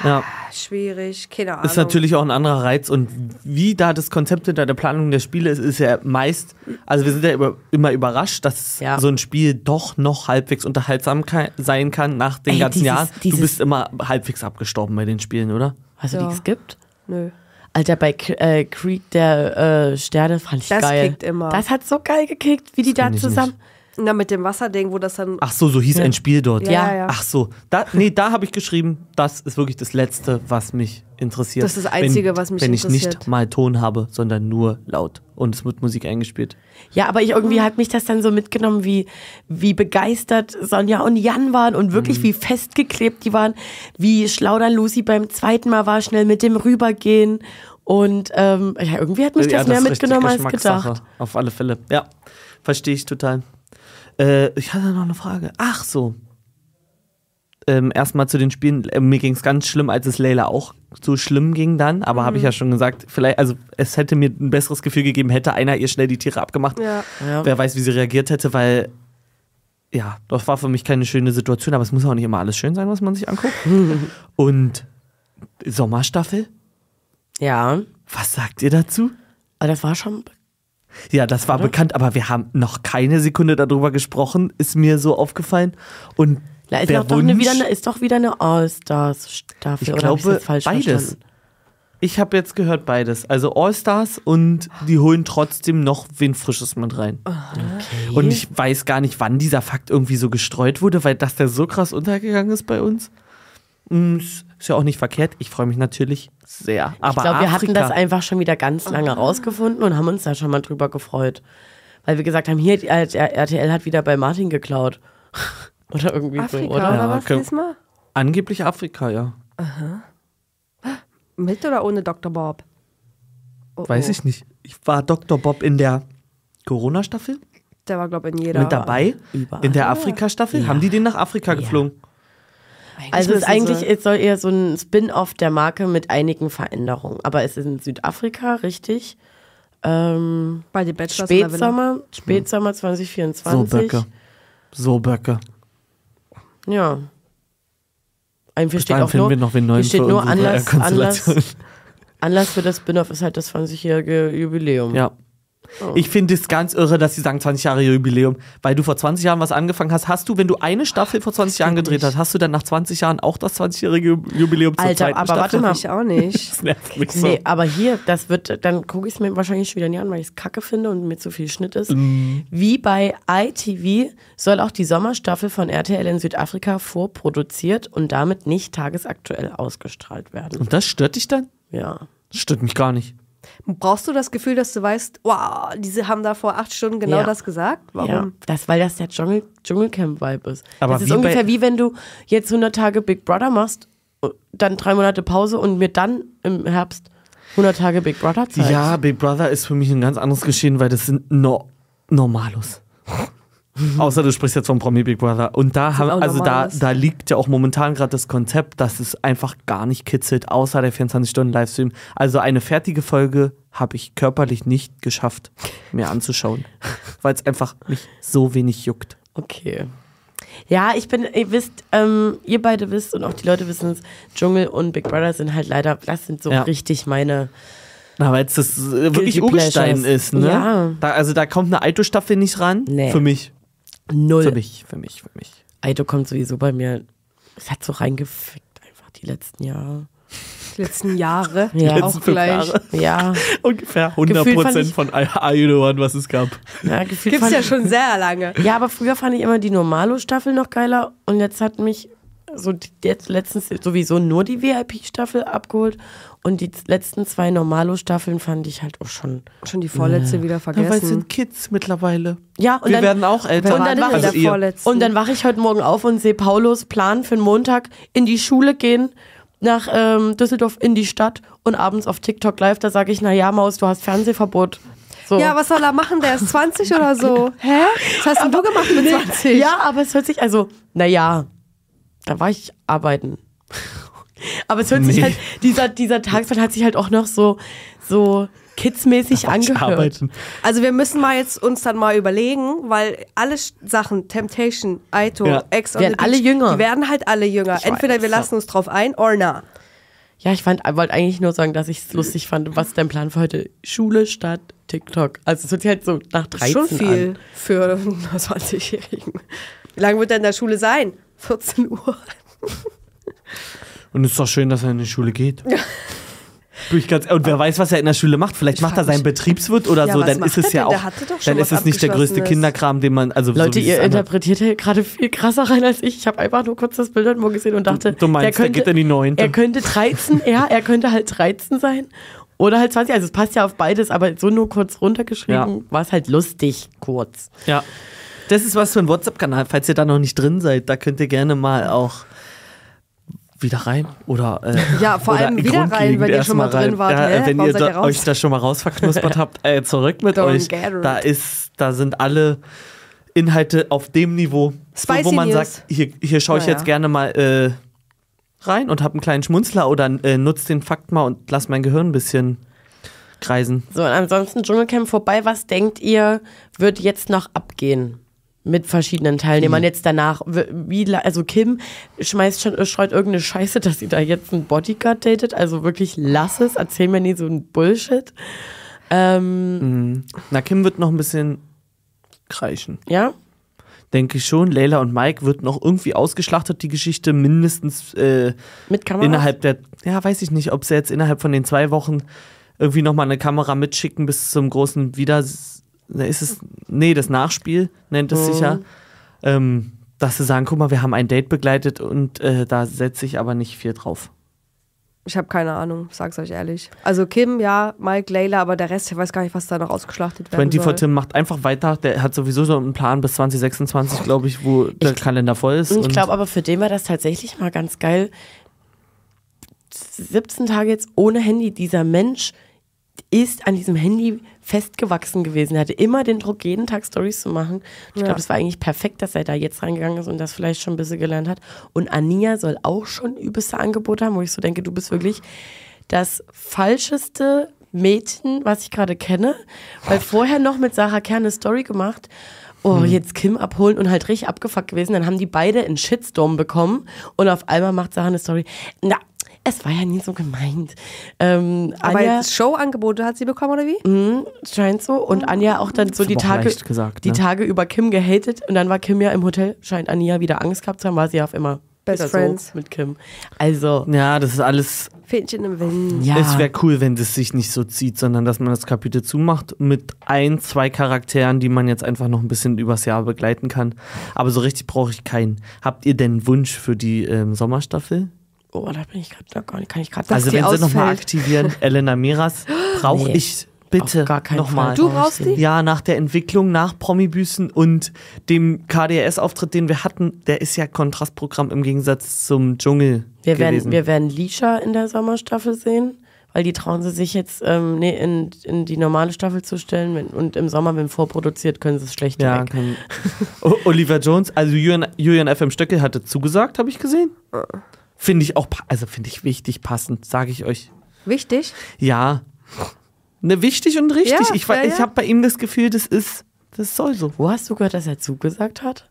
Ja. Nicht. Schwierig, keine Ahnung. Ist natürlich auch ein anderer Reiz und wie da das Konzept hinter der Planung der Spiele ist, ist ja meist, also wir sind ja über, immer überrascht, dass Ja. so ein Spiel doch noch halbwegs unterhaltsam sein kann nach den Ey, ganzen dieses- Jahren. dieses- du bist immer halbwegs abgestorben bei den Spielen, oder? Weißt du, Ja. die es gibt? Nö. Alter, bei K äh, Creed der äh, Sterne fand ich Das geil. kickt immer. Das hat so geil gekickt, wie die da kenn ich zusammen. Na, mit dem Wasserding, wo das dann. Ach so, so hieß ein Spiel dort. Ja, ja, ja. Ach so, da, nee, da habe ich geschrieben, das ist wirklich das Letzte, was mich interessiert. Das ist das Einzige, wenn, was mich Wenn ich interessiert. nicht mal Ton habe, sondern nur laut und es wird Musik eingespielt. Ja, aber ich irgendwie hat mich das dann so mitgenommen, wie, wie begeistert Sonja und Jan waren und wirklich Mhm. wie festgeklebt die waren, wie schlau dann Lucy beim zweiten Mal war, schnell mit dem rübergehen. Und ähm, ja, irgendwie hat mich das Ja, mehr mitgenommen als gedacht. Auf alle Fälle. Ja, verstehe ich total. Äh, ich hatte noch eine Frage. Ach so. Ähm, Erstmal zu den Spielen. Äh, mir ging es ganz schlimm, als es Layla auch so schlimm ging dann. Aber habe ich ja schon gesagt, vielleicht, also es hätte mir ein besseres Gefühl gegeben, hätte einer ihr schnell die Tiere abgemacht. Ja. Ja. Wer weiß, wie sie reagiert hätte, weil ja, das war für mich keine schöne Situation, aber es muss auch nicht immer alles schön sein, was man sich anguckt. Und Sommerstaffel, ja, was sagt ihr dazu? aber das war schon. Ja, das war bekannt, aber wir haben noch keine Sekunde darüber gesprochen, ist mir so aufgefallen. Und Da ist, der doch, doch eine, Wunsch, wieder eine, ist doch wieder eine All-Stars-Staffel. ich oder glaube falsch beides. verstanden? Ich habe jetzt gehört beides. Also All-Stars und die holen trotzdem noch wen Frisches mit rein. Und ich weiß gar nicht, wann dieser Fakt irgendwie so gestreut wurde, weil das der so krass untergegangen ist bei uns. Mm, Ist ist ja auch nicht verkehrt. Ich freue mich natürlich sehr. Aber Ich glaube, wir hatten das einfach schon wieder ganz lange rausgefunden und haben uns da schon mal drüber gefreut. Weil wir gesagt haben, hier, RTL hat wieder bei Martin geklaut. oder irgendwie Afrika, so, oder, oder? Ja, was okay. diesmal? Angeblich Afrika, ja. Mit oder ohne Dr. Bob? Oh, Weiß oh. ich nicht. Ich war Dr. Bob in der Corona-Staffel Der war, glaube ich, in jeder. mit dabei. Überall. In der Afrika-Staffel. Haben die den nach Afrika geflogen? Also es ist eigentlich, es soll eher so ein Spin-off der Marke mit einigen Veränderungen. Aber es ist in Südafrika, richtig. Ähm, bei den Bachelors der Villa. Spätsommer, Spätsommer So 2024. Böcke. So Böcke. Ja. Ein hier Bis steht auch finden nur, wir noch wen neuen hier steht nur Anlass, Anlass. Anlass für das Spin-off ist halt das 20-jährige Jubiläum. Ja. Oh. Ich finde es ganz irre, dass sie sagen 20 Jahre Jubiläum, weil du vor 20 Jahren was angefangen hast. Hast du, wenn du eine Staffel vor 20 Jahren gedreht hast, hast du dann nach 20 Jahren auch das 20-jährige Jubiläum zur Alter, zweiten aber Staffel? warte mal. Ich auch nicht. Das nervt mich so. Nee, aber hier, das wird, dann gucke ich es mir wahrscheinlich schon wieder nie an, weil ich es kacke finde und mir zu viel Schnitt ist. Mm. Wie bei ITV soll auch die Sommerstaffel von RTL in Südafrika vorproduziert und damit nicht tagesaktuell ausgestrahlt werden. Und das stört dich dann? Ja. Das stört mich gar nicht. Brauchst du das Gefühl, dass du weißt, wow, diese haben da vor acht Stunden genau Ja. das gesagt? Warum? Ja, das, weil das der Dschungel, Dschungelcamp-Vibe ist. Aber das ist ungefähr wie wenn du jetzt 100 Tage Big Brother machst, dann drei Monate Pause und mir dann im Herbst 100 Tage Big Brother zeigst. Ja, Big Brother ist für mich ein ganz anderes Geschehen, weil das sind no Normalos. Außer du sprichst jetzt vom Promi Big Brother. Und da haben, also da, da liegt ja auch momentan gerade das Konzept, dass es einfach gar nicht kitzelt, außer der 24-Stunden-Livestream. Also eine fertige Folge habe ich körperlich nicht geschafft, mir anzuschauen. Weil es einfach mich so wenig juckt. Okay. Ja, ich bin, ihr wisst, ähm, ihr beide wisst und auch die Leute wissen es, Dschungel und Big Brother sind halt leider, das sind so Ja. richtig meine. Na, weil es das wirklich Guilty Urgestein Pleasures. ist, ne? Ja. Da, also da kommt eine Aito-Staffel nicht ran. Nee. Für mich. Null. Für mich, für mich, für mich. Aito kommt sowieso bei mir. Es hat so reingefickt, einfach die letzten Jahre. Die letzten Jahre. Ja. Letzten auch fünf gleich. Jahre. Ja, Ungefähr Gefühlt 100 fand Prozent von the One, was es gab. ja gefühlt Gibt's fand ja schon sehr lange. Ja, aber früher fand ich immer die Normalo-Staffel noch geiler und jetzt hat mich so jetzt letztens sowieso nur die VIP-Staffel abgeholt und die letzten zwei Normalo-Staffeln fand ich halt auch schon. Schon die vorletzte wieder Ja, weil es vergessen. sind Kids mittlerweile. Ja, und Wir dann, werden auch älter. Und dann ich- der Also vorletzten? Und dann wache ich heute Morgen auf und sehe Paulos Plan für den Montag in die Schule gehen, nach ähm, Düsseldorf in die Stadt und abends auf TikTok live. Da sage ich, na ja, Maus, du hast Fernsehverbot. So. ja, was soll er machen? Der ist 20 oder so. Hä? Was hast denn du gemacht mit 20? Ja, aber es hört sich, also, naja, da war ich arbeiten. Aber es hört sich Nee. halt, dieser, dieser Tagsplan hat sich halt auch noch so, so kidsmäßig angehört. Arbeiten. Also wir müssen mal jetzt uns dann mal überlegen, weil alle Sachen, Temptation, Aito, Ja. Ex Werden alle Beach, jünger. Die werden halt alle jünger. Ich Entweder weiß, wir lassen uns drauf ein oder na. Ja, ich fand, wollte eigentlich nur sagen, dass ich es lustig fand. Was ist dein Plan für heute? Schule statt TikTok. Also es hört sich halt so nach 13 Schon viel an. für einen 20-Jährigen. Wie lange wird er in der Schule sein? 14 Uhr. Und es ist doch schön, dass er in die Schule geht. Ich ganz, und wer weiß, was er in der Schule macht. Vielleicht macht er seinen Betriebswirt oder Ja, so. Dann ist es ja auch. Der hatte doch schon Dann ist es nicht der größte. Kinderkram, den man. Also Leute, so ihr interpretiert hier gerade viel krasser rein als ich. Ich habe einfach nur kurz das Bild Morgen gesehen und dachte, Du meinst, der der könnte, geht in die Neunte. Er könnte 13, ja, er könnte halt 13 sein. Oder halt 20, also es passt ja auf beides, aber so nur kurz runtergeschrieben, Ja. war es halt lustig, kurz. Ja. Das ist was für ein WhatsApp-Kanal. Falls ihr da noch nicht drin seid, da könnt ihr gerne mal auch wieder rein oder äh, Ja, vor allem wieder rein, wenn ihr schon mal drin wart, Ja, hä? wenn Warum ihr da, euch da schon mal rausverknuspert habt, äh, zurück mit Don't euch. Da ist, da sind alle Inhalte auf dem Niveau, so, wo man News. sagt, hier, hier schaue ich Naja. jetzt gerne mal äh, rein und habe einen kleinen Schmunzler oder äh, nutze den Fakt mal und lass mein Gehirn ein bisschen kreisen. So, und ansonsten Dschungelcamp vorbei. Was denkt ihr, wird jetzt noch abgehen? Mit verschiedenen Teilnehmern jetzt danach. Wie, also Kim schmeißt schon, streut irgendeine Scheiße, dass sie da jetzt einen Bodyguard datet. Also wirklich lass es, erzähl mir nie so ein Bullshit. Ähm, Na, Kim wird noch ein bisschen kreischen. ja, Denke ich schon. Leila und Mike wird noch irgendwie ausgeschlachtet, die Geschichte, mindestens äh, mit Kamera. innerhalb der, ja, weiß ich nicht, ob sie jetzt innerhalb von den zwei Wochen irgendwie nochmal eine Kamera mitschicken bis zum großen Wieder, ne, ist es, nee, das Nachspiel nennt es sich ja. Ähm, dass sie sagen, guck mal, wir haben ein Date begleitet und äh, da setze ich aber nicht viel drauf. Ich habe keine Ahnung, sag's euch ehrlich. Also Kim, ja, Mike, Layla, aber der Rest, ich weiß gar nicht, was da noch ausgeschlachtet werden 24 soll. Tim macht einfach weiter, der hat sowieso so einen Plan bis 2026, glaube ich, wo der Kalender voll ist. Ich glaube aber für den war das tatsächlich mal ganz geil. 17 Tage jetzt ohne Handy. Dieser Mensch ist an diesem Handy festgewachsen gewesen. Er hatte immer den Druck, jeden Tag Stories zu machen. Ich Ja. glaube, es war eigentlich perfekt, dass er da jetzt reingegangen ist und das vielleicht schon ein bisschen gelernt hat. Und Ania soll auch schon übelste Angebote haben, wo ich so denke, du bist wirklich das falscheste Mädchen, was ich gerade kenne. Weil vorher noch mit Sarah Kern eine Story gemacht. Oh, jetzt Kim abholen und halt richtig abgefuckt gewesen. Dann haben die beide einen Shitstorm bekommen und auf einmal macht Sarah eine Story. Na, es war ja nie so gemeint. Ähm, Aber Anja Showangebote hat sie bekommen, oder wie? scheint so und Anja auch dann so die Tage, gesagt, die ne? Tage über Kim gehatet und dann war Kim ja im Hotel, scheint Anja wieder Angst gehabt zu haben, war sie auf immer Best Friends. so mit Kim. Also, ja, das ist alles Fähnchen im Wind. ja. Es wäre cool, wenn das sich nicht so zieht, sondern dass man das Kapitel zumacht mit ein, zwei Charakteren, die man jetzt einfach noch ein bisschen übers Jahr begleiten kann. Aber so richtig brauche ich keinen. Habt ihr denn einen Wunsch für die ähm, Sommerstaffel? Oh, da bin ich gerade gar nicht, kann ich gerade also wenn sie nochmal aktivieren, Elena Miras, brauche Nee, ich bitte nochmal. Du brauchst die? Ja, nach der Entwicklung, nach Promi-Büßen und dem KDRS-Auftritt, den wir hatten, der ist ja Kontrastprogramm im Gegensatz zum Dschungel Wir gewesen. werden, wir werden Lisha in der Sommerstaffel sehen, weil die trauen sie sich jetzt ähm, nee, in, in die normale Staffel zu stellen und im Sommer, wenn vorproduziert, können sie es schlecht Ja, weg. Oliver Jones, also Julian, Julian FM Stöckel hatte zugesagt, habe ich gesehen. Finde ich auch, also finde ich wichtig, passend, sage ich euch. Wichtig. Ja. Ne, wichtig und richtig. Ja, ich ja, ich habe bei ihm das Gefühl, das ist, das soll so. Wo hast du gehört, dass er zugesagt hat?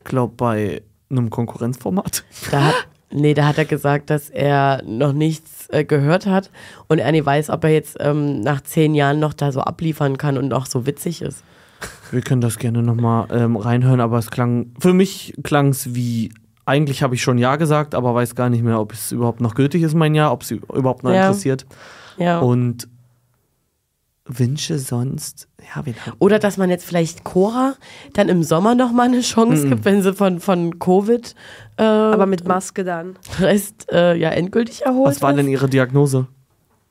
Ich glaube, bei einem Konkurrenzformat. Da hat, nee, da hat er gesagt, dass er noch nichts äh, gehört hat und er nicht weiß, ob er jetzt ähm, nach zehn Jahren noch da so abliefern kann und auch so witzig ist. Wir können das gerne nochmal ähm, reinhören, aber es klang, für mich klang es wie, eigentlich habe ich schon Ja gesagt, aber weiß gar nicht mehr, ob es überhaupt noch gültig ist, mein Ja, ob es überhaupt noch Ja. interessiert. Ja. Und wünsche sonst, ja, wen Oder dass man jetzt vielleicht Cora dann im Sommer nochmal eine Chance gibt, wenn sie von, von Covid äh, Aber mit Maske dann. Rest äh, ja endgültig erholt Was war denn ihre Diagnose?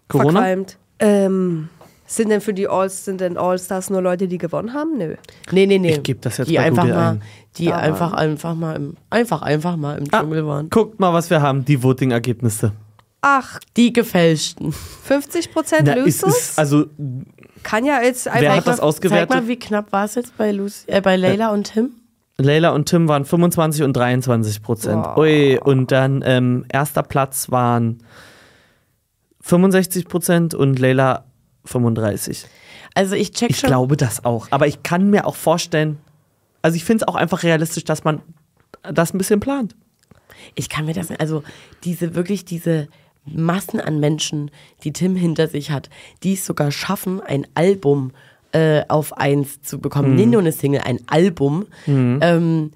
Corona? Verqualmt. Ähm, sind denn für die Alls, sind denn All-Stars nur Leute, die gewonnen haben? Nö. Nee, nee, nee. Ich geb das jetzt die bei einfach Google mal, ein. Die Da einfach, einfach mal im, einfach, einfach mal im Ah, Dschungel waren. guckt mal, was wir haben, die Voting-Ergebnisse. Ach, Die gefälschten. 50 Prozent Na, ist, Lusus? ist, also, Kann ja jetzt einfach. wer hat das Zeig ausgewertet? mal, wie knapp war es jetzt bei, Lucy, äh, bei Leila und Tim? Leila und Tim waren 25 und 23 Prozent. Ui, und dann ähm, erster Platz waren 65 Prozent und Leila 35. Also ich check Ich schon. glaube das auch. Aber ich kann mir auch vorstellen, also ich finde es auch einfach realistisch, dass man das ein bisschen plant. Ich kann mir das, also diese wirklich diese Massen an Menschen, die Tim hinter sich hat, die es sogar schaffen, ein Album äh, auf eins zu bekommen. Nicht nur eine Single, ein Album. Ähm,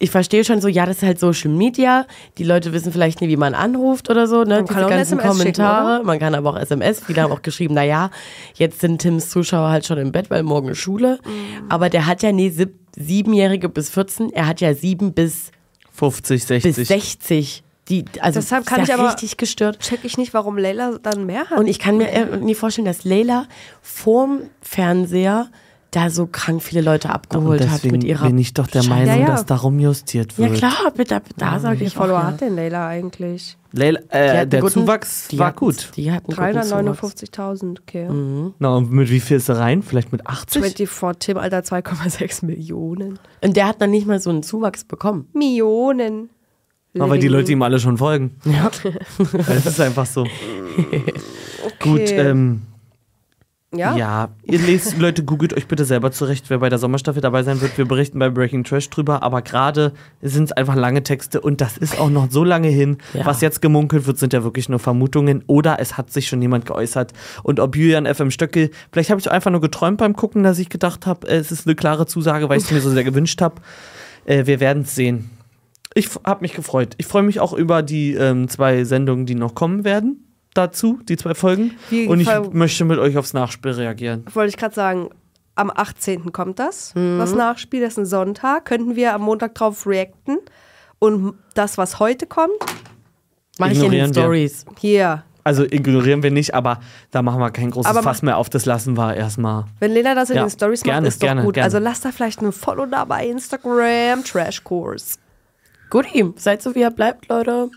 ich verstehe schon so, ja, das ist halt Social Media. Die Leute wissen vielleicht nie, wie man anruft oder so. Ne? Man kann Diese ganzen SMS schicken, Kommentare. man kann aber auch SMS. Viele haben auch geschrieben, naja, jetzt sind Tims Zuschauer halt schon im Bett, weil morgen ist Schule. Mhm. Aber der hat ja nie sieb, siebenjährige bis 14, er hat ja sieben bis 50, 60. bis 60. Die, also Deshalb kann ich aber- richtig gestört. Check ich nicht, warum Leila dann mehr hat. Und ich kann mir äh, nie vorstellen, dass Leila vorm Fernseher da so krank viele Leute abgeholt hat mit ihrer. bin ich doch der Scheiße. Meinung, Ja, ja. dass darum justiert Ja wird. klar, bitte, da sage Wie ich Follower ja. hat denn Leila eigentlich? Leila, Die äh, der guten- Zuwachs die war hat- gut. Die hat einen guten Zuwachs. 359.000, okay. Na, und mit wie viel ist er rein? Vielleicht mit 80? 24 Tim, Alter, 2,6 Millionen. Und der hat dann nicht mal so einen Zuwachs bekommen. Millionen. Aber die Living- Leute ihm alle schon folgen. Ja. Das ist einfach so. Gut, ähm, Ja? ja. Ihr lest, Leute, googelt euch bitte selber zurecht, wer bei der Sommerstaffel dabei sein wird. Wir berichten bei Breaking Trash drüber, aber gerade sind es einfach lange Texte und das ist auch noch so lange hin. Ja. Was jetzt gemunkelt wird, sind ja wirklich nur Vermutungen oder es hat sich schon jemand geäußert. Und ob Julian FM Stöckel, vielleicht habe ich einfach nur geträumt beim Gucken, dass ich gedacht habe, es ist eine klare Zusage, weil ich es mir so sehr gewünscht habe. Äh, wir werden es sehen. Ich habe mich gefreut. Ich freue mich auch über die ähm, zwei Sendungen, die noch kommen werden. Dazu, die zwei Folgen. Wie Und ich möchte mit euch aufs Nachspiel reagieren. Wollte ich gerade sagen, am 18. kommt das, Mhm. das Nachspiel, das ist ein Sonntag. Könnten wir am Montag drauf reacten. Und das, was heute kommt, Mach ich in den Ignorieren wir. Stories. hier. Also ignorieren wir nicht, aber da machen wir kein großes Aber Fass mehr auf. Das lassen wir erstmal. Wenn Lena das in Ja, den Stories gerne, macht, ist doch gerne, gut. gerne. Also lasst da vielleicht ein Follow da bei Instagram, Trash Course. Guti, seid so wie ihr bleibt, Leute.